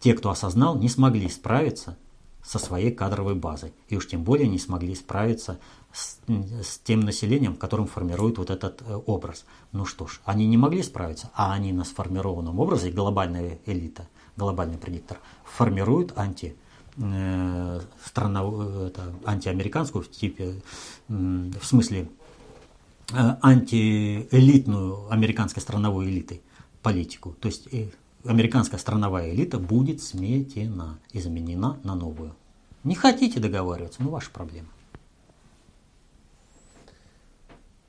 те, кто осознал, не смогли справиться со своей кадровой базой. И уж тем более не смогли справиться с, с тем населением, которым формирует вот этот э, образ. Ну что ж, они не могли справиться, а они на сформированном образе, глобальная элита, глобальный предиктор, формируют анти э, страна, это, антиамериканскую в типе, в смысле э, антиэлитную американской страновой элитой политику. То есть э, американская страновая элита будет сметена и заменена на новую. Не хотите договариваться, ну ваша проблема.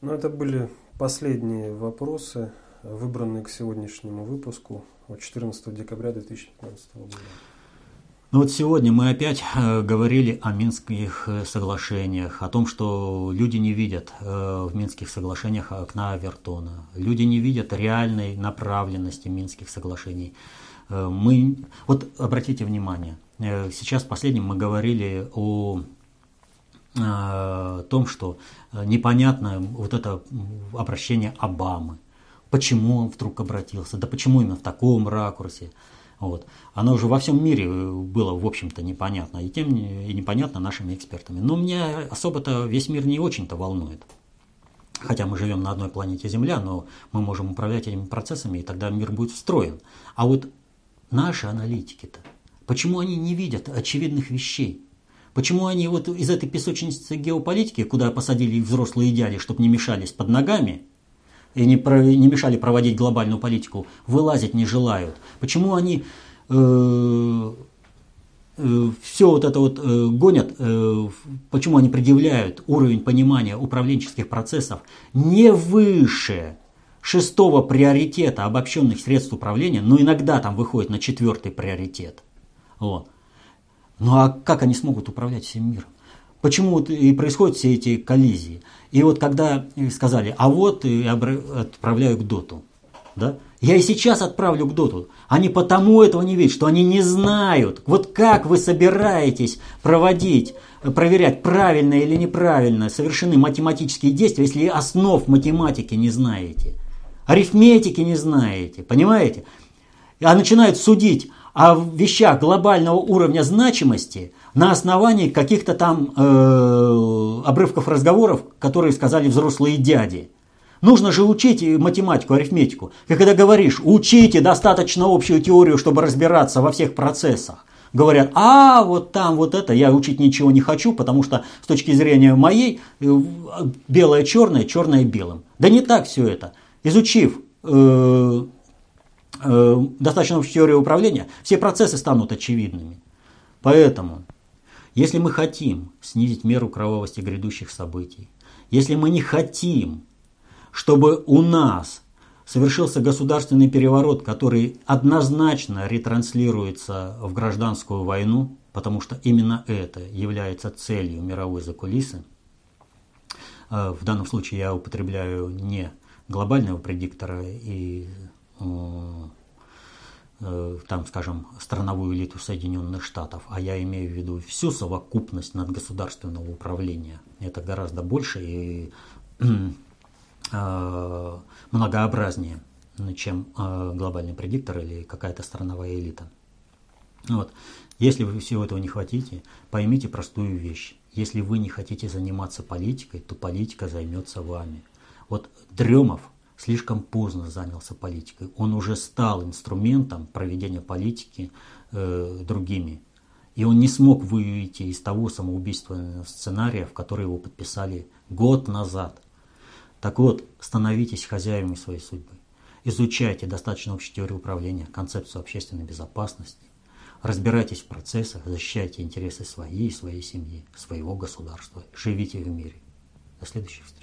Ну, это были последние вопросы, выбранные к сегодняшнему выпуску от 14 декабря 2015 года. Ну вот сегодня мы опять э, говорили о Минских э, соглашениях, о том, что люди не видят э, в Минских соглашениях окна Авертона, люди не видят реальной направленности Минских соглашений. Мы, вот обратите внимание, сейчас последним мы говорили о том, что непонятно вот это обращение Обамы. Почему он вдруг обратился? Да почему именно в таком ракурсе? Вот. Оно уже во всем мире было, в общем-то, непонятно, и тем и непонятно нашими экспертами. Но меня особо-то весь мир не очень-то волнует. Хотя мы живем на одной планете Земля, но мы можем управлять этими процессами, и тогда мир будет встроен. А вот наши аналитики-то, почему они не видят очевидных вещей? Почему они вот из этой песочницы геополитики, куда посадили взрослые дяди, чтобы не мешались под ногами, и не, про, не мешали проводить глобальную политику, вылазить не желают? Почему они э, э, все вот это вот э, гонят, почему они предъявляют уровень понимания управленческих процессов не выше шестого приоритета обобщенных средств управления, но иногда там выходит на четвертый приоритет. Вот. Ну а как они смогут управлять всем миром? Почему вот и происходят все эти коллизии? И вот когда сказали, а вот и отправляю к доту, да, Я и сейчас отправлю к доту. Они потому этого не видят, что они не знают, вот как вы собираетесь проводить, проверять, правильно или неправильно совершены математические действия, если основ математики не знаете, арифметики не знаете, понимаете? А начинают судить о вещах глобального уровня значимости на основании каких-то там э, обрывков разговоров, которые сказали взрослые дяди. Нужно же учить математику, арифметику. И когда говоришь, учите достаточно общую теорию, чтобы разбираться во всех процессах, говорят, а вот там вот это, я учить ничего не хочу, потому что с точки зрения моей, э, белое черное, черное белым. Да не так все это. Изучив э, достаточно общую теорию управления, все процессы станут очевидными. Поэтому, если мы хотим снизить меру кровавости грядущих событий, если мы не хотим чтобы у нас совершился государственный переворот, который однозначно ретранслируется в гражданскую войну, потому что именно это является целью мировой закулисы. Э, в данном случае я употребляю не глобального предиктора и э, э, там, скажем, страновую элиту Соединенных Штатов, а я имею в виду всю совокупность надгосударственного управления. Это гораздо больше и Э, многообразнее, чем э, глобальный предиктор или какая-то страновая элита. Вот. Если вы всего этого не хотите, поймите простую вещь. Если вы не хотите заниматься политикой, то политика займется вами. Вот Дремов слишком поздно занялся политикой. Он уже стал инструментом проведения политики э, другими. И он не смог выйти из того самоубийственного сценария, в который его подписали год назад. Так вот, становитесь хозяевами своей судьбы. Изучайте достаточно общую теорию управления, концепцию общественной безопасности. Разбирайтесь в процессах, защищайте интересы своей и своей семьи, своего государства. Живите в мире. До следующих встреч.